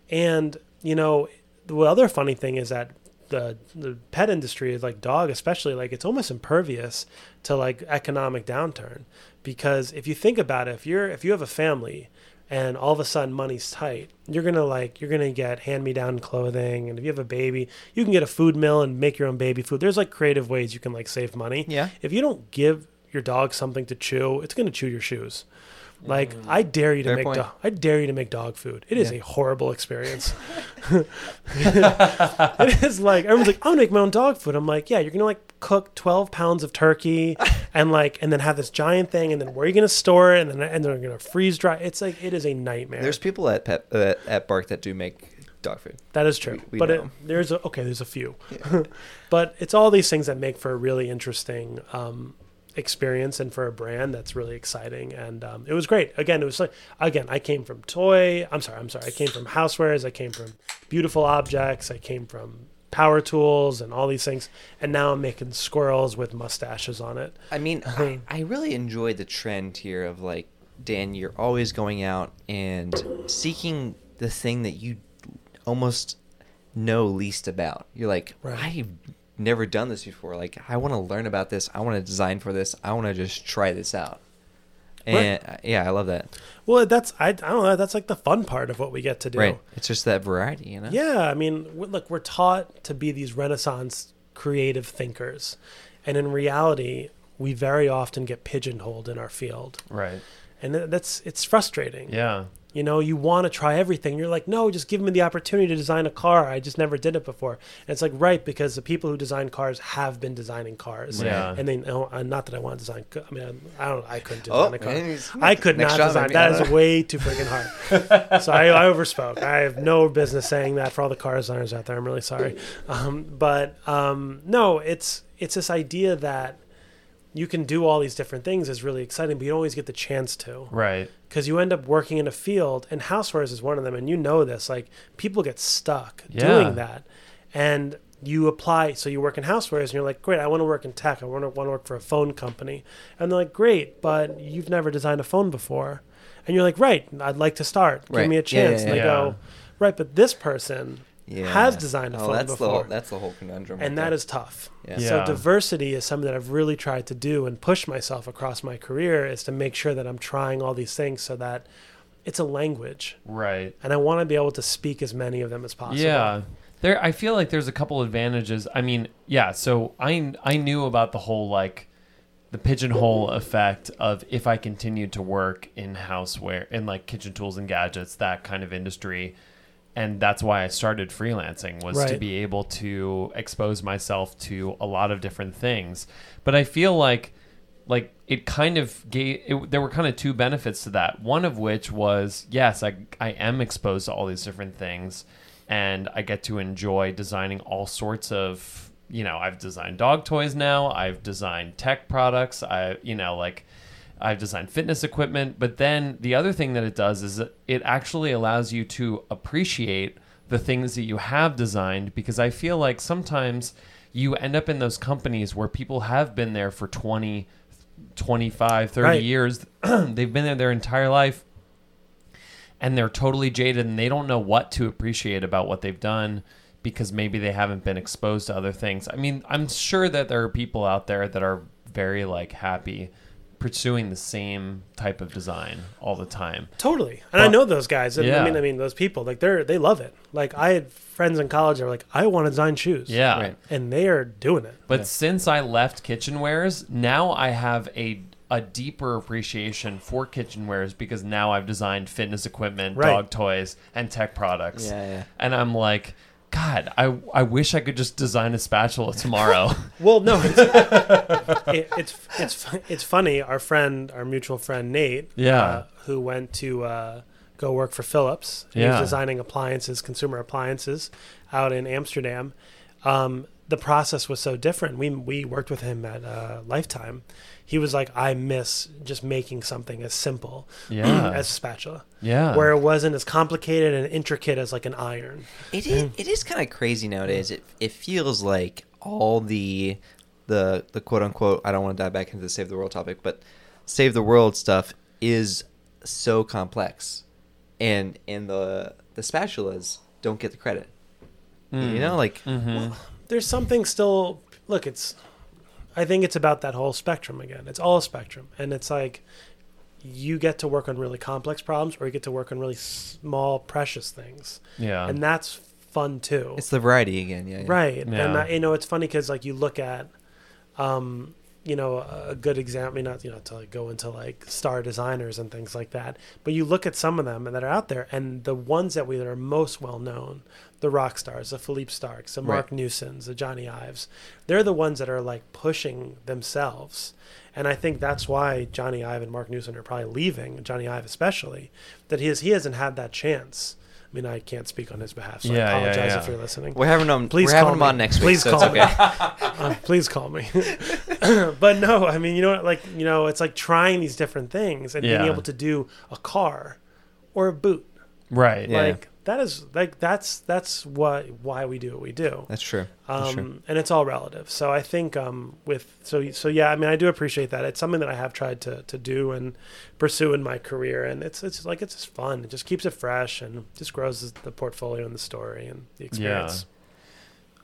And, you know, the other funny thing is that the the pet industry is like dog especially like it's almost impervious to like economic downturn because if you think about it if you're if you have a family and all of a sudden money's tight you're gonna like you're gonna get hand me down clothing and if you have a baby you can get a food mill and make your own baby food there's like creative ways you can like save money Yeah. if you don't give your dog something to chew it's gonna chew your shoes like mm. I dare you to Fair make point. do- I dare you to make dog food. It is Yeah. a horrible experience. [laughs] it is like everyone's like, I'm gonna make my own dog food. I'm like, yeah, you're gonna like cook 12 pounds of turkey [laughs] and like and then have this giant thing and then where are you gonna store it and then and then you're gonna freeze dry. It's like it is a nightmare. There's people at pet uh, at Bark that do make dog food. that is true, we- we but it, there's a, okay, there's a few, [laughs] [laughs] but it's all these things that make for a really interesting um, experience and for a brand that's really exciting. And um, it was great. Again, it was like again, I came from toy. I'm sorry, I'm sorry. I came from housewares. I came from beautiful objects. I came from power tools and all these things. And now I'm making squirrels with mustaches on it. I mean, I, I really enjoy the trend here of like, Dan, you're always going out and seeking the thing that you almost know least about. You're like, Right. I've never done this before. Like, I want to learn about this. I want to design for this. I want to just try this out. And uh, yeah, I love that. Well, that's I, I don't know. That's like the fun part of what we get to do. Right. It's just that variety, you know? Yeah, I mean, look, we're taught to be these Renaissance creative thinkers, and in reality, we very often get pigeonholed in our field, right. and that's it's frustrating. Yeah. You know, you want to try everything. You're like, no, just give me the opportunity to design a car. I just never did it before. And it's like, right, because the people who design cars have been designing cars. Yeah. And they know, uh, not that I want to design. I mean, I don't. I couldn't design Oh, a car. and he's- I could not design. maybe. That I don't is know. way too freaking hard. [laughs] so I, I overspoke. I have no business saying that for all the car designers out there. I'm really sorry. Um, but um, no, it's it's this idea that you can do all these different things is really exciting, but you don't always get the chance to Right. because you end up working in a field, and housewares is one of them. And you know this, like people get stuck Yeah. doing that, and you apply. So you work in housewares, and you're like, great, I want to work in tech. I want to want to work for a phone company, and they're like, great, but you've never designed a phone before, and you're like, right, I'd like to start. Give Right. me a Yeah, chance. yeah, and they yeah. go, right, but this person Yeah. has designed a oh, phone that's The before. whole, that's the whole conundrum. and right that there. is tough. Yeah. So diversity is something that I've really tried to do and push myself across my career is to make sure that I'm trying all these things so that it's a language Right. and I want to be able to speak as many of them as possible. Yeah. There I feel like there's a couple advantages. I mean, yeah, so I I knew about the whole like the pigeonhole effect of if I continued to work in houseware in like kitchen tools and gadgets, that kind of industry. And that's why I started freelancing was to be able to expose myself to a lot of different things. But I feel like like it kind of gave it, there were kind of two benefits to that one of which was yes I, I am exposed to all these different things and i get to enjoy designing all sorts of you know i've designed dog toys now i've designed tech products i you know like i've designed fitness equipment but then the other thing that it does is it actually allows you to appreciate the things that you have designed because i feel like sometimes you end up in those companies where people have been there for 20 25 30 Right. years [clears throat] they've been there their entire life and they're totally jaded and they don't know what to appreciate about what they've done because maybe they haven't been exposed to other things. I mean, I'm sure that there are people out there that are very like happy pursuing the same type of design all the time. Totally, and I know those guys. And yeah. I mean, I mean those people. Like they're they love it. Like I had friends in college that were like, I want to design shoes. Yeah. Right. and they are doing it. But since I left kitchenwares, now I have a a deeper appreciation for kitchenwares because now I've designed fitness equipment, Right. dog toys, and tech products. Yeah, yeah. And I'm like, God, I I wish I could just design a spatula tomorrow. [laughs] Well, no, it's [laughs] it, it's it's it's funny. Our friend, our mutual friend Nate, Yeah. uh, who went to uh, go work for Philips. He Yeah. was designing appliances, consumer appliances, out in Amsterdam. Um, the process was so different. We we worked with him at uh, Lifetime. He was like, I miss just making something as simple [clears throat] Yeah. [clears throat] as a spatula, yeah. where it wasn't as complicated and intricate as like an iron. It is, it is kind of crazy nowadays. It, it feels like all the the the quote unquote I don't want to dive back into the save the world topic, but save the world stuff is so complex, and and the the spatulas don't get the credit. You know, like Mhm. there's something still look it's i think it's about that whole spectrum again it's all a spectrum and it's like you get to work on really complex problems or you get to work on really small precious things yeah. and that's fun too it's the variety again. Yeah, yeah. right and I, you know it's funny because like you look at um you know a good example not you know to like go into like star designers and things like that but you look at some of them that are out there and the ones that we that are most well known the rock stars the philippe starcks the marc Right. newsons the jony ives they're the ones that are like pushing themselves and i think that's why jony ive and marc newson are probably leaving jony ive especially that he, is, he hasn't had that chance i mean i can't speak on his behalf so Yeah, yeah, i apologize yeah. if you're listening We're having them. Please we're having call them me. on next Please week, so call it's me. okay. [laughs] uh, please call me. [laughs] but no, I mean, you know, what, like you know, it's like trying these different things and Yeah. being able to do a car or a boot. right. Yeah. Like that is like that's that's what why we do what we do. That's true. That's Um, true. and it's all relative. So I think um, with so so yeah, I mean, I do appreciate that. It's something that I have tried to to do and pursue in my career, and it's it's like it's just fun. It just keeps it fresh and just grows the portfolio and the story and the experience.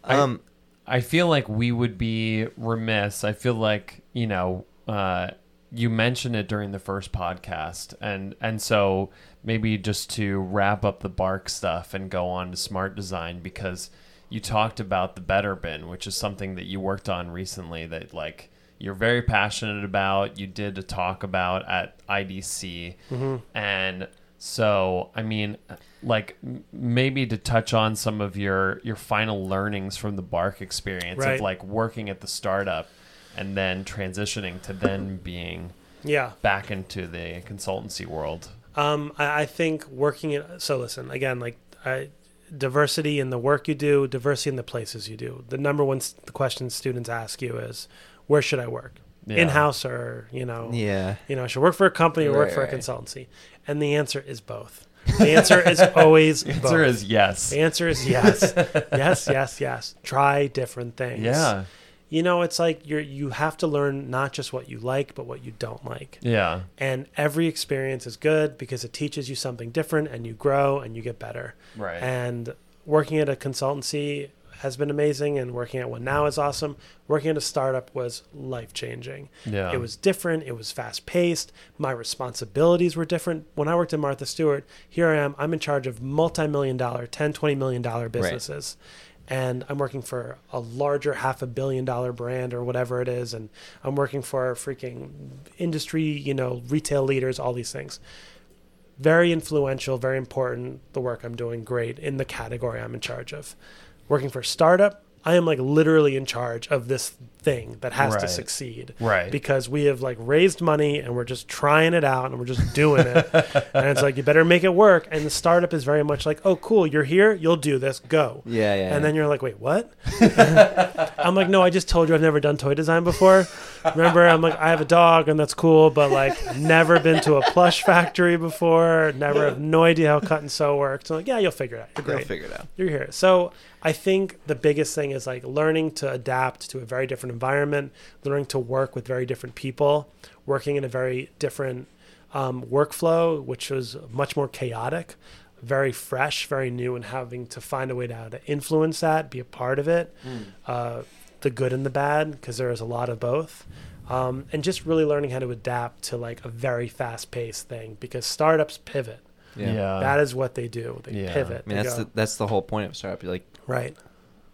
I- Um, I feel like we would be remiss. I feel like you know uh, you mentioned it during the first podcast, and and so maybe just to wrap up the bark stuff and go on to smart design because you talked about the better bin, which is something that you worked on recently that like you're very passionate about. You did a talk about at IDC, mm-hmm. and so I mean, like m- maybe to touch on some of your your final learnings from the Bark experience Right. of like working at the startup and then transitioning to then being Yeah. back into the consultancy world. Um, I, I think working in so listen again, like I, diversity in the work you do, diversity in the places you do. The number one s- question students ask you is, where should I work? Yeah. In house or you know, yeah. you know, I should work for a company or work Right, for a consultancy. And the answer is both. The answer is [laughs] always The both. answer is yes. the answer is yes, [laughs] yes, yes, yes. Try different things. Yeah. You know, it's like you're you have to learn not just what you like, but what you don't like. Yeah. And every experience is good because it teaches you something different and you grow and you get better. Right. And working at a consultancy has been amazing and working at one now is awesome. Working at a startup was life changing. Yeah. It was different, it was fast paced. My responsibilities were different. When I worked at Martha Stewart, here I am, I'm in charge of multi-million dollar, 10, 20 million dollar businesses. And I'm working for a larger half a billion dollar brand or whatever it is and I'm working for freaking industry, you know, retail leaders, all these things very influential, very important. The work I'm doing, great in the category I'm in charge of. Working for a startup, I am like literally in charge of this thing that has to succeed. Right. Because we have like raised money and we're just trying it out and we're just doing it. [laughs] and it's like you better make it work. And the startup is very much like, oh cool, you're here, you'll do this, go. Yeah, yeah. And then you're like, wait, what? [laughs] I'm like, no, I just told you I've never done toy design before. Remember, I'm like, I have a dog and that's cool, but like, never been to a plush factory before. Never have no idea how cut and sew works. I'm like, yeah, you'll figure it out. You're You'll figure it out. You're here. So I think the biggest thing is like learning to adapt to a very different environment, learning to work with very different people, working in a very different um, workflow, which was much more chaotic, very fresh, very new, and having to find a way to to influence that, be a part of it, uh, the good and the bad, because there is a lot of both. Um, and just really learning how to adapt to like a very fast paced thing because startups pivot. Yeah. that is what they do. They Yeah. pivot. I mean, They that's go- the, that's the whole point of a startup. You're like, right.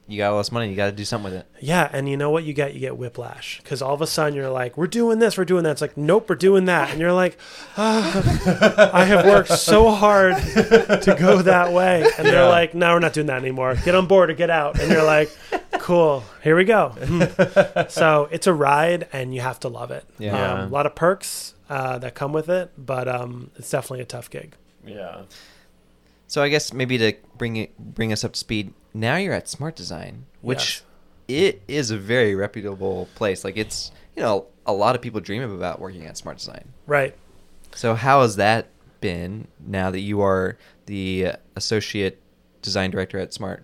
You got all this money, you got to do something with it. Yeah, and you know what you get? You get whiplash because all of a sudden you're like, "We're doing this, we're doing that." It's like, "Nope, we're doing that," and you're like, ah, "I have worked so hard to go that way," and they're like, "No, we're not doing that anymore. Get on board or get out." And you're like, "Cool, here we go." so it's a ride, and you have to love it. Yeah. Yeah. Um, a lot of perks uh, that come with it, but um, it's definitely a tough gig. Yeah. So I guess maybe to bring it bring us up to speed. Now you're at Smart Design, which it is a very reputable place. Like it's you know a lot of people dream about working at Smart Design. Right. So how has that been now that you are the associate design director at Smart?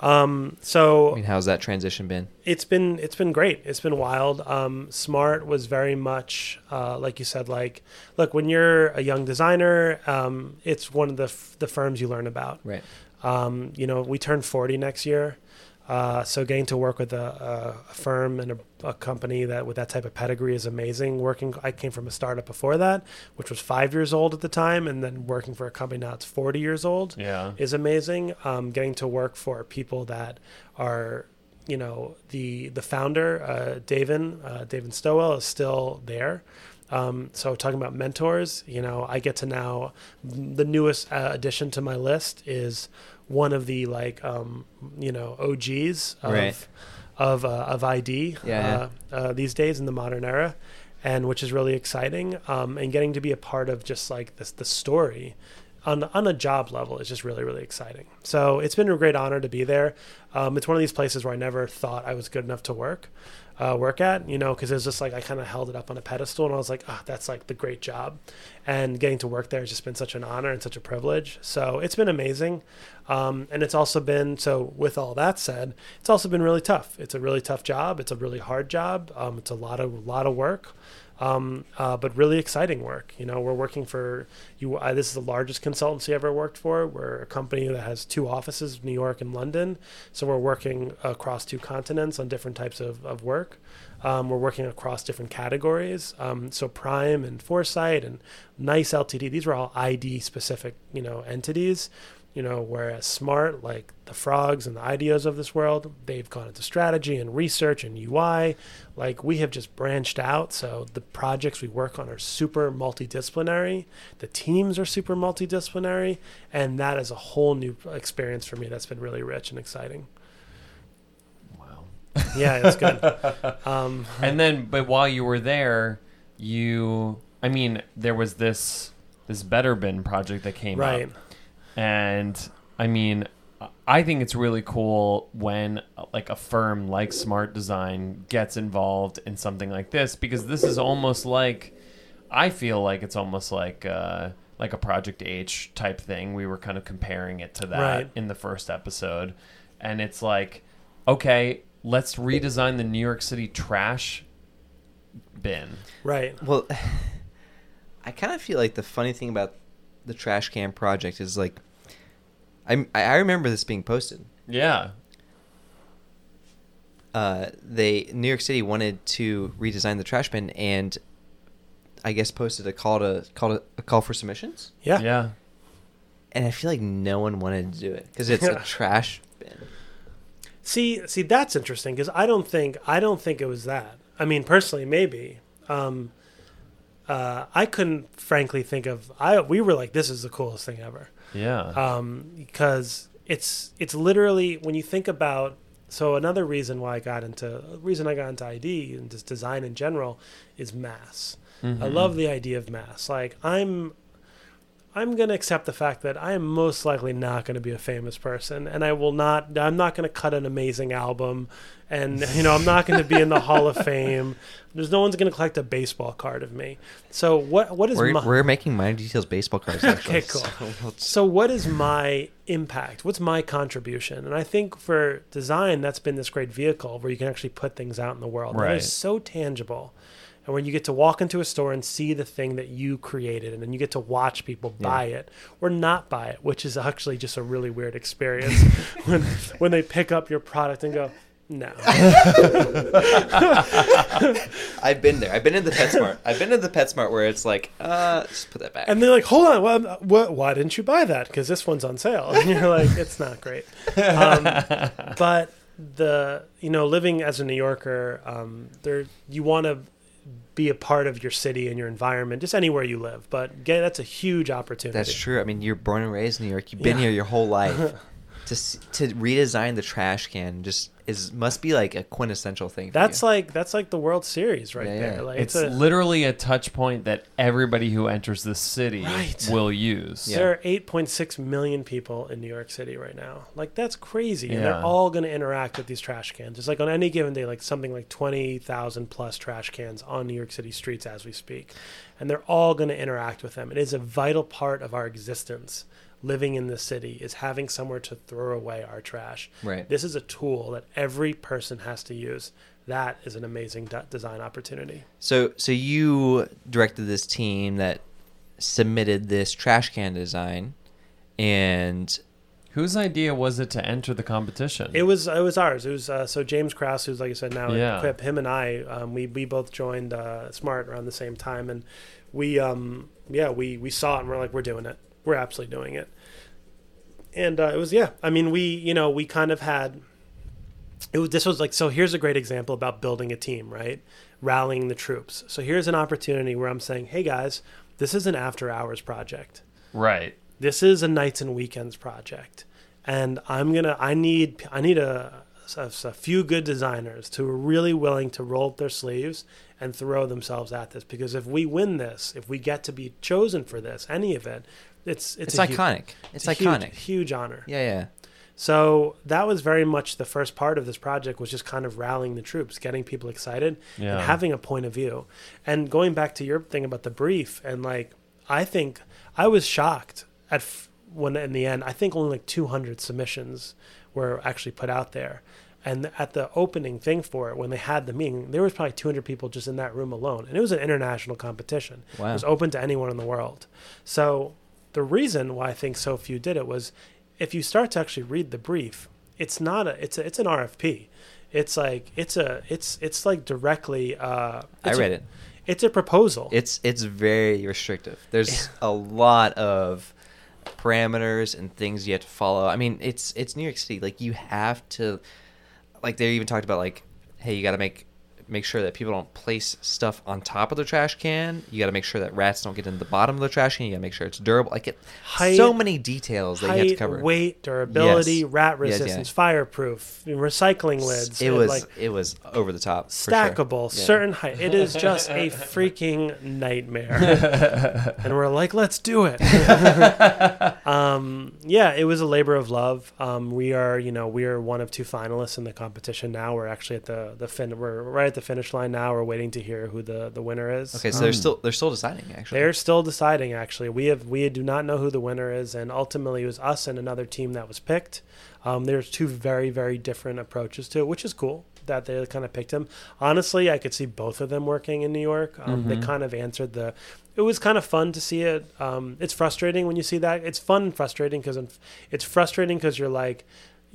Um, so I mean, how's that transition been? it's been it's been great. It's been wild. Um, Smart was very much uh, like you said. Like, look, when you're a young designer, um, it's one of the f- the firms you learn about. Right. Um, you know, we turn 40 next year. Uh, so getting to work with a, a, firm and a, a company that with that type of pedigree is amazing. Working, I came from a startup before that, which was five years old at the time, and then working for a company now it's 40 years old Yeah. is amazing. Um, getting to work for people that are, you know, the the founder, uh, Davin, uh, Davin Stowell, is still there. Um, so talking about mentors, you know, I get to now the newest uh, addition to my list is one of the like, um, you know, OGs of Right. of uh, of ID Yeah, uh, uh, these days in the modern era, and which is really exciting. Um, and getting to be a part of just like this the story on on a job level is just really really exciting. So it's been a great honor to be there. Um, it's one of these places where I never thought I was good enough to work. Uh, work at you know because it was just like I kind of held it up on a pedestal and I was like ah that's like the great job. And getting to work there has just been such an honor and such a privilege. So it's been amazing. Um, and it's also been so with all that said it's also been really tough. It's a really tough job. It's a really hard job. Um, it's a lot of a lot of work um, uh, but really exciting work. You know, we're working for you. This is the largest consultancy I've ever worked for. We're a company that has two offices, New York and London. So we're working across two continents on different types of, of work. Um, we're working across different categories. Um, so Prime and Foresight and Nice Ltd. These were all ID specific, you know, entities you know whereas smart like the frogs and the IDEOs of this world they've gone into strategy and research and ui like we have just branched out so the projects we work on are super multidisciplinary. The teams are super multidisciplinary and that is a whole new experience for me that's been really rich and exciting. Wow. yeah it's good. [laughs] Um, and then but while you were there you i mean there was this this better bin project that came right. up and i mean i think it's really cool when like a firm like smart design gets involved in something like this because this is almost like i feel like it's almost like uh like a project h type thing. We were kind of comparing it to that Right. in the first episode. And it's like okay let's redesign the new york city trash bin. Right. Well, [laughs] I kind of feel like the funny thing about the trash can project is like, I I remember this being posted. yeah Uh, they New York City wanted to redesign the trash bin and I guess posted a call to call to, a call for submissions. yeah yeah And I feel like no one wanted to do it because it's a [laughs] trash bin. See, see, that's interesting because I don't think I don't think it was that. I mean, personally, maybe. Um, uh, I couldn't, frankly, think of. I we were like, this is the coolest thing ever, yeah um, because it's it's literally when you think about so another reason why I got into reason I got into ID and just design in general is mass. Mm-hmm. I love the idea of mass. Like I'm I'm going to accept the fact that I am most likely not going to be a famous person and I will not I'm not going to cut an amazing album and you know I'm not going to be in the [laughs] Hall of Fame. There's no one's going to collect a baseball card of me. So what what is We're, my we're making Minor Details baseball cards. [laughs] Actually, Okay, cool. So [laughs] so what is my impact? What's my contribution? And I think for design, that's been this great vehicle where you can actually put things out in the world. Right. It is so tangible. And when you get to walk into a store and see the thing that you created, and then you get to watch people buy it or not buy it, which is actually just a really weird experience [laughs] when when they pick up your product and go, no. [laughs] I've been there. I've been in the PetSmart. I've been in the PetSmart where it's like, uh, just put that back. And they're like, hold on, well, wh- why didn't you buy that? Because this one's on sale. And you're like, it's not great. Um, [laughs] but the, you know, living as a New Yorker, um, there, you want to be a part of your city and your environment, just anywhere you live. But get, that's a huge opportunity. That's true. I mean, you're born and raised in New York. You've been Yeah. here your whole life. [laughs] to to redesign the trash can just is must be like a quintessential thing. For That's you. like that's like the World Series right Yeah, there. yeah. Like It's a, literally a touch point that everybody who enters the city Right. will use. Yeah. There are 8.6 million people in New York City right now. Like that's crazy. And they're all going to interact with these trash cans. It's like on any given day, like something like 20,000 plus trash cans on New York City streets as we speak. And they're all going to interact with them. It is a vital part of our existence. Living in the city is having somewhere to throw away our trash. right. This is a tool that every person has to use. That is an amazing de- design opportunity. So so you directed this team that submitted this trash can design, and Whose idea was it to enter the competition? It was it was ours. It was uh, so James Krause, who's like I said now Yeah. at Quip. Him and I, um, we we both joined uh, Smart around the same time, and we um yeah we we saw it and we're like we're doing it. We're absolutely doing it. And uh, it was yeah. I mean we you know we kind of had. It was, this was like so. Here's a great example about building a team, right? Rallying the troops. So here's an opportunity where I'm saying, hey guys, this is an after hours project right. this is a nights and weekends project and i'm gonna i need i need a, a, a few good designers who are really willing to roll up their sleeves and throw themselves at this because if we win this if we get to be chosen for this any of it it's it's, it's, a hu- iconic. it's a huge- iconic. huge honor Yeah, yeah. so that was very much the first part of this project was just kind of rallying the troops, getting people excited, Yeah. and having a point of view. And going back to your thing about the brief, and like I think I was shocked at f- when in the end I think only like 200 submissions were actually put out there. And at the opening thing for it, when they had the meeting, there was probably 200 people just in that room alone, and it was an international competition. Wow. It was open to anyone in the world. So the reason why I think so few did it was if you start to actually read the brief, it's not a it's a, it's an RFP. It's like it's a it's it's like directly. Uh, I read a, it. It's a proposal. It's it's very restrictive. There's a lot of parameters and things you have to follow. I mean, it's it's New York City. Like you have to like they even talked about like hey, you got to make make sure that people don't place stuff on top of the trash can. You got to make sure that rats don't get in the bottom of the trash can. You got to make sure it's durable. Like it Height- so many details that you have to cover. weight, durability, Yes. rat Yes, resistance, fireproof, recycling lids. It was like it was over the top. for sure. stackable, Yeah. certain height. It is just a [laughs] freaking nightmare. [laughs] and we're like, let's do it. [laughs] um, yeah, it was a labor of love. Um, we are, you know, we are one of two finalists in the competition now. We're actually at the the fin. We're right at the finish line now. We're waiting to hear who the the winner is. Okay, so Um, they're still they're still deciding actually. they're still deciding. Actually, we have we do not know who the winner is, and ultimately it was us and another team that was picked. Um, there's two very very different approaches to it, which is cool that they kind of picked him. Honestly, I could see both of them working in New York. Um, They Mhm. kind of answered the. It was kind of fun to see it. Um, it's frustrating when you see that. It's fun and frustrating because it's frustrating because you're like.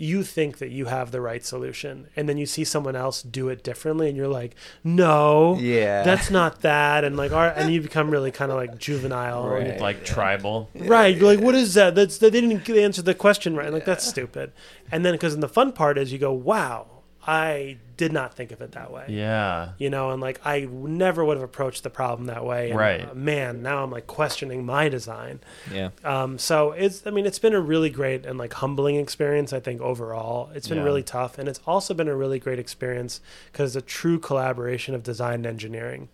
You think that you have the right solution, and then you see someone else do it differently, and you're like, "No, yeah. that's not that and like our, and you become really kind of like juvenile Right. And- like tribal. right you're like what is that that's they didn't answer the question right like that's stupid and then because in the fun part is you go wow I did not think of it that way. Yeah. You know, and like I never would have approached the problem that way. And, Right. uh, man, now I'm like questioning my design. Yeah. Um, so it's, I mean, it's been a really great and like humbling experience. I think overall, it's been Yeah. really tough, and it's also been a really great experience because it's a true collaboration of design and engineering.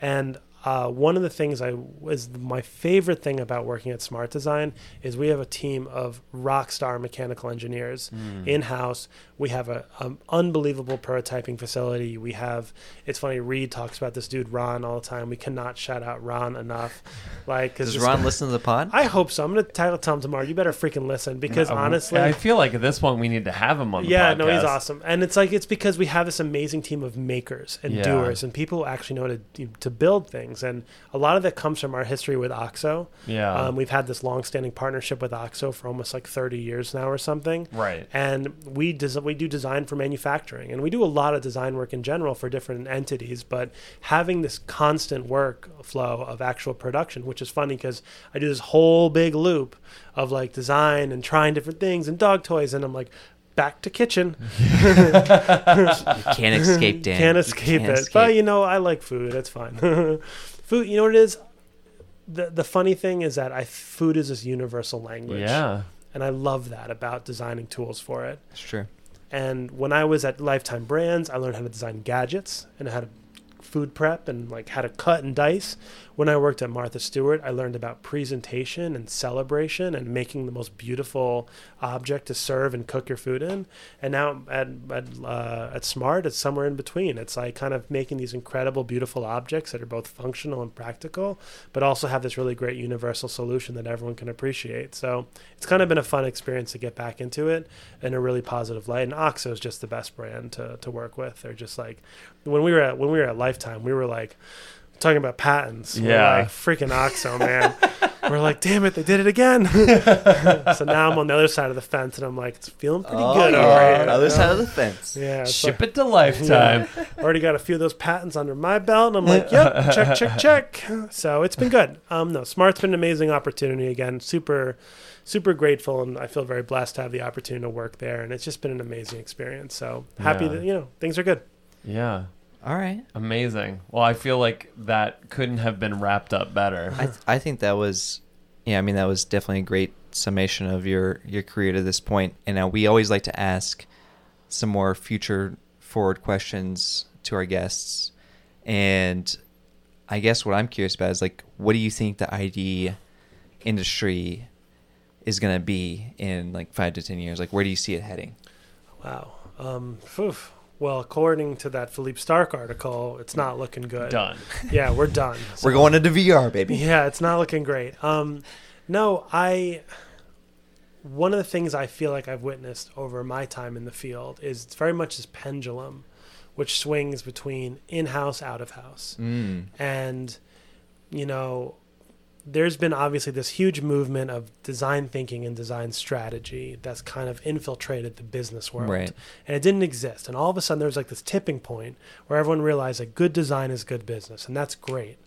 And uh, one of the things I was my favorite thing about working at Smart Design is we have a team of rock star mechanical engineers in house. We have a um, unbelievable prototyping facility. We have it's funny. Reed talks about this dude Ron all the time. We cannot shout out Ron enough. Like, 'cause Does this Ron guy- listen to the pod? I hope so. I'm gonna tell, tell him tomorrow. You better freaking listen because honestly, I feel like at this point we need to have him on the yeah, podcast. no, he's awesome. And it's like it's because we have this amazing team of makers and Yeah. doers and people who actually know to to build things. And a lot of that comes from our history with Oxo. Yeah. Um, we've had this long-standing partnership with Oxo for almost like 30 years now or something. right. And we des- we do design for manufacturing, and we do a lot of design work in general for different entities. But having this constant workflow of actual production, which is funny because I do this whole big loop of like design and trying different things and dog toys, and I'm like back to kitchen. Can't escape, Dan. Can't escape can't it. escape. But you know, I like food. It's fine. [laughs] food. You know what it is. The the funny thing is that I food is this universal language. Yeah. And I love that about designing tools for it. It's true. And when I was at Lifetime Brands, I learned how to design gadgets and how to food prep and like how to cut and dice. When I worked at Martha Stewart, I learned about presentation and celebration and making the most beautiful object to serve and cook your food in. And now at at, uh, at Smart, it's somewhere in between. It's like kind of making these incredible, beautiful objects that are both functional and practical, but also have this really great universal solution that everyone can appreciate. So it's kind of been a fun experience to get back into it in a really positive light. And Oxo is just the best brand to, to work with. They're just like when we were at when we were at Lifetime, we were like talking about patents. We're Yeah. like freaking Oxo, man. [laughs] we're like, damn it, they did it again. [laughs] so now I'm on the other side of the fence, and I'm like, it's feeling pretty Oh, good yeah. over here. Other side of the fence. Yeah, Ship like- it to Lifetime. [laughs] already got a few of those patents under my belt, and I'm like, yep, check, check, check. So it's been good. Um, no, Smart's been an amazing opportunity. Again, super, super grateful, and I feel very blessed to have the opportunity to work there. And it's just been an amazing experience. So happy Yeah. that you know things are good. yeah. All right. Amazing. Well, I feel like that couldn't have been wrapped up better. I, th- I think that was, yeah, I mean, that was definitely a great summation of your, your career to this point. And now we always like to ask some more future forward questions to our guests. And I guess what I'm curious about is like, what do you think the ID industry is going to be in like five to 10 years? Like, where do you see it heading? Wow. Um, phew. Well, according to that Philippe Starck article, it's not looking good. Done. [laughs] Yeah, we're done. [laughs] We're going into VR, baby. Yeah, it's not looking great. Um, no, I. One of the things I feel like I've witnessed over my time in the field is it's very much this pendulum, which swings between in-house, out-of-house, Mm. and you know, there's been obviously this huge movement of design thinking and design strategy that's kind of infiltrated the business world Right. and it didn't exist. And all of a sudden, there was like this tipping point where everyone realized that good design is good business, and that's great.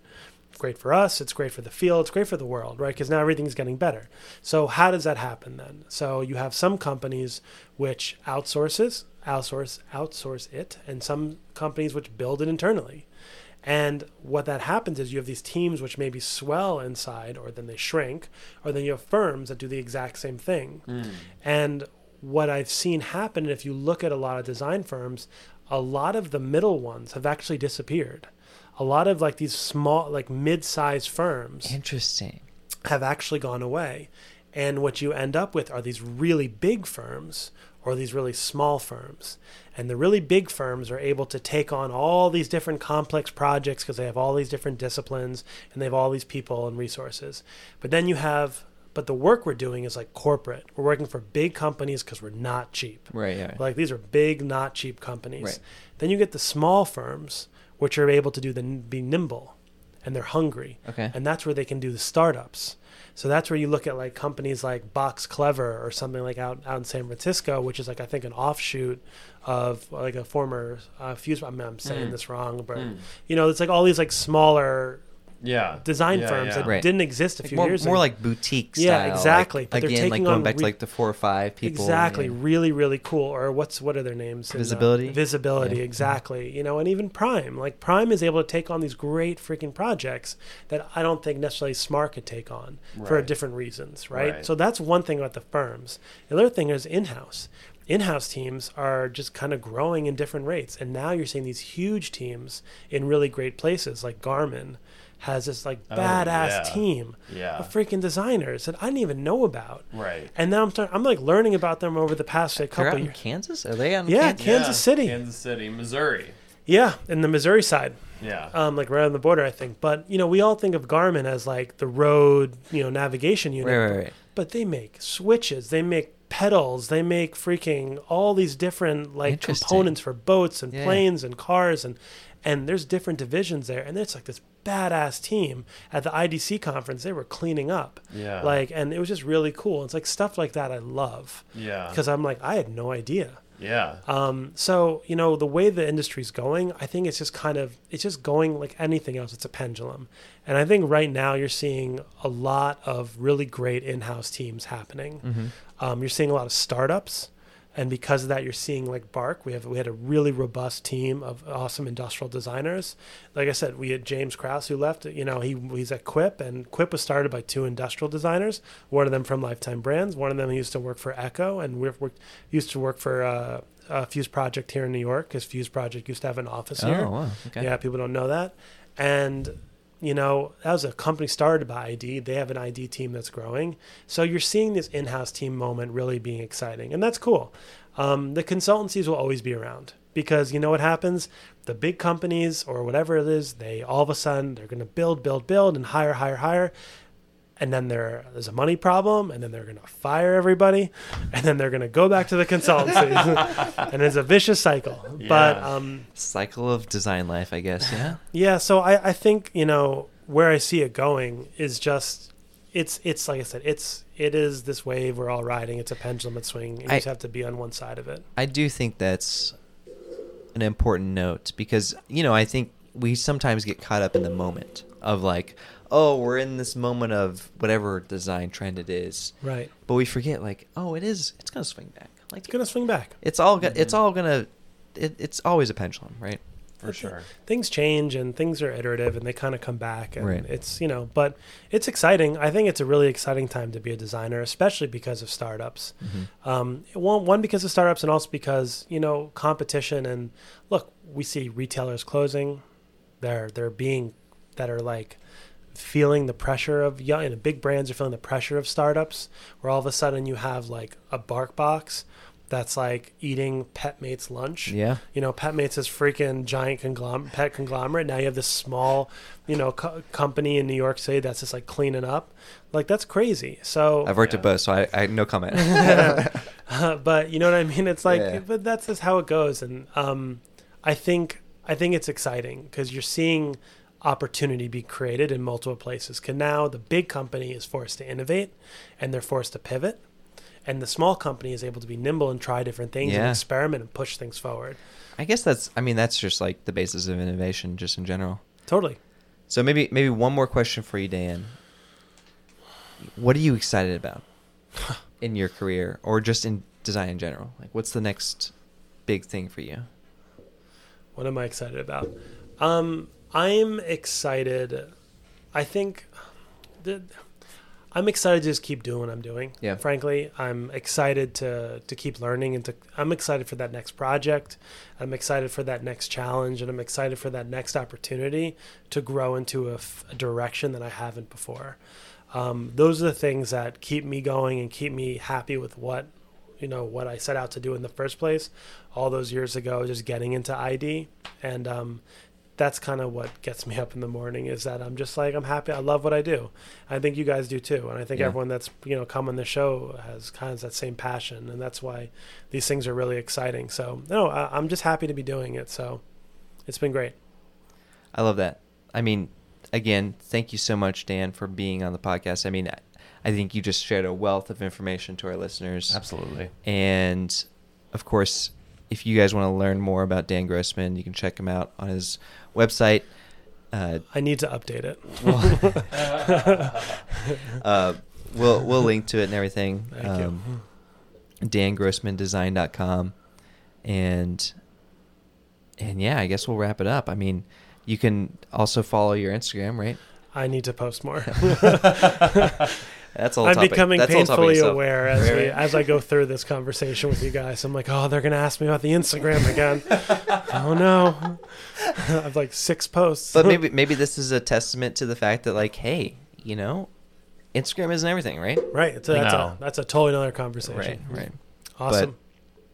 It's great for us. It's great for the field. It's great for the world, right? Because now everything's getting better. So how does that happen then? So you have some companies which outsources, outsource, outsource it, and some companies which build it internally. And what that happens is you have these teams which maybe swell inside, or then they shrink, or then you have firms that do the exact same thing. Mm. And what I've seen happen, if you look at a lot of design firms, a lot of the middle ones have actually disappeared. A lot of like these small, like mid-sized firms Interesting. have actually gone away. And what you end up with are these really big firms or these really small firms. And the really big firms are able to take on all these different complex projects because they have all these different disciplines and they have all these people and resources. But then you have, but the work we're doing is like corporate. We're working for big companies because we're not cheap. Right. Yeah. Like these are big, not cheap companies. Right. Then you get the small firms, which are able to do the be nimble, and they're hungry. Okay. And that's where they can do the startups. So that's where you look at like companies like Box Clever or something like out out in San Francisco, which is like I think an offshoot of like a former uh, Fuse. I mean, I'm saying Mm. this wrong, but Mm. you know, it's like all these like smaller Yeah. design Yeah, firms yeah. that Right. didn't exist a Like few more, years more ago. like boutique style. Yeah, like, exactly. But they're again, like taking going on back to like the four or five people. exactly yeah. really really cool or what's what are their names In, uh, Visibility? visibility Yeah. exactly you know and even prime like prime is able to take on these great freaking projects that i don't think necessarily smart could take on for different reasons right? Right. so that's one thing about the firms the other thing is in-house in-house teams are just kind of growing in different rates and now you're seeing these huge teams in really great places like garmin has this like Oh, badass yeah. team Yeah. of freaking designers that I didn't even know about. Right. And now I'm start, I'm like learning about them over the past like, They're out couple in years. Kansas? Are they on? Yeah, Kansas? Kansas City. Kansas City, Missouri. Yeah, in the Missouri side, Yeah. um, like right on the border, I think. But you know, we all think of Garmin as like the road, you know, navigation unit. Right, right, right. But they make switches, they make pedals, they make freaking all these different like components for boats and Yeah. planes and cars and and there's different divisions there, and it's like this badass team at the IDC conference. They were cleaning up, Yeah. like, and it was just really cool. It's like stuff like that I love yeah. because I'm like I had no idea. Yeah. Um, so you know the way the industry's going, I think it's just kind of it's just going like anything else. It's a pendulum, and I think right now you're seeing a lot of really great in-house teams happening. Mm-hmm. Um, you're seeing a lot of startups, and because of that, you're seeing like Bark. We have we had a really robust team of awesome industrial designers. Like I said, we had James Krause who left. You know, he he's at Quip, and Quip was started by two industrial designers. One of them from Lifetime Brands. One of them used to work for Echo, and we've worked used to work for. Uh, uh, Fuse Project here in New York, because Fuse Project used to have an office here. Oh, wow. Okay. Yeah, people don't know that. And, you know, that was a company started by ID. They have an ID team that's growing. So you're seeing this in house team moment really being exciting. And that's cool. Um, the consultancies will always be around because you know what happens? The big companies or whatever it is, they all of a sudden they're going to build, build, build and hire, hire, hire. And then there, there's a money problem, and then they're going to fire everybody, and then they're going to go back to the consultancies, [laughs] and it's a vicious cycle. But um, Cycle of design life, I guess. Yeah. yeah, so I, I think you know where I see it going is just it's it's like I said it's it is this wave we're all riding. It's a pendulum that's swinging. And I- you just have to be on one side of it. I do think that's an important note because you know I think we sometimes get caught up in the moment of like, oh, we're in this moment of whatever design trend it is, Right. but we forget like, oh, it is. It's gonna swing back. Like It's gonna swing back. it's all. go- It's all gonna. It, it's always a pendulum, right? For sure. Things change and things are iterative and they kind of come back and Right. it's you know but it's exciting. I think it's a really exciting time to be a designer, especially because of startups. Um, one, one because of startups, and also because you know competition. And look, we see retailers closing. They're they're being that are like feeling the pressure of young and big brands are feeling the pressure of startups. Where all of a sudden you have like a bark box that's like eating Petmate's lunch. Yeah. You know, Petmate's this freaking giant conglom- pet conglomerate. Now you have this small, you know, co- company in New York City that's just like cleaning up. Like that's crazy. So I've worked Yeah. at both, so I, I no comment. uh, [laughs] [laughs] but you know what I mean? It's like, Yeah. but that's just how it goes. And um, I think I think it's exciting because you're seeing opportunity be created in multiple places. Cause now the big company is forced to innovate, and they're forced to pivot, and the small company is able to be nimble and try different things and experiment and push things forward. I guess that's. I mean, that's just like the basis of innovation, just in general. Totally. So maybe maybe one more question for you, Dan. What are you excited about [sighs] in your career, or just in design in general? Like, what's the next big thing for you? What am I excited about? Um, I'm excited. I think the, I'm excited to just keep doing what I'm doing. Yeah. Frankly, I'm excited to to keep learning and to. I'm excited for that next project. I'm excited for that next challenge, and I'm excited for that next opportunity to grow into a, f- a direction that I haven't before. Um, those are the things that keep me going and keep me happy with what you know what I set out to do in the first place all those years ago just getting into ID and um, that's kind of what gets me up in the morning is that I'm just like I'm happy I love what I do I think you guys do too and I think Yeah. everyone that's you know come on the show has kind of that same passion and that's why these things are really exciting so no I, I'm just happy to be doing it so it's been great I love that. I mean, again, thank you so much, Dan, for being on the podcast. I mean, I, I think you just shared a wealth of information to our listeners. Absolutely. And of course, if you guys want to learn more about Dan Grossman, you can check him out on his website, Uh, I need to update it. [laughs] uh, we'll we'll link to it and everything. Thank um, DanGrossmanDesign.com, and and yeah, I guess we'll wrap it up. I mean, you can also follow your Instagram, right? I need to post more. [laughs] [laughs] That's all. I'm topic. becoming That's all topic painfully aware as Right, we as I go through this conversation with you guys. I'm like, oh, they're gonna ask me about the Instagram again. [laughs] oh no, [laughs] I have like six posts. but maybe [laughs] maybe this is a testament to the fact that like, hey, you know, Instagram isn't everything, right? right. It's a, that's, No. a, that's a totally another conversation. Right, right. Awesome.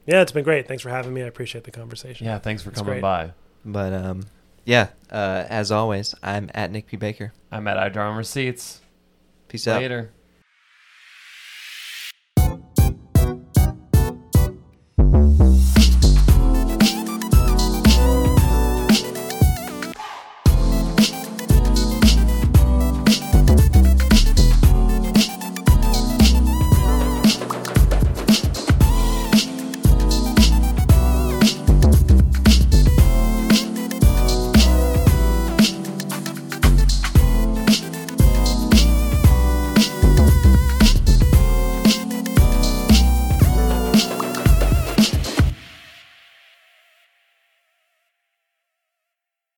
yeah, it's been great. Thanks for having me. I appreciate the conversation. Yeah, thanks for It's coming great. by. But um, yeah. Uh, as always, I'm at Nick P Baker. I'm at iDraw Receipts. Peace out. Later.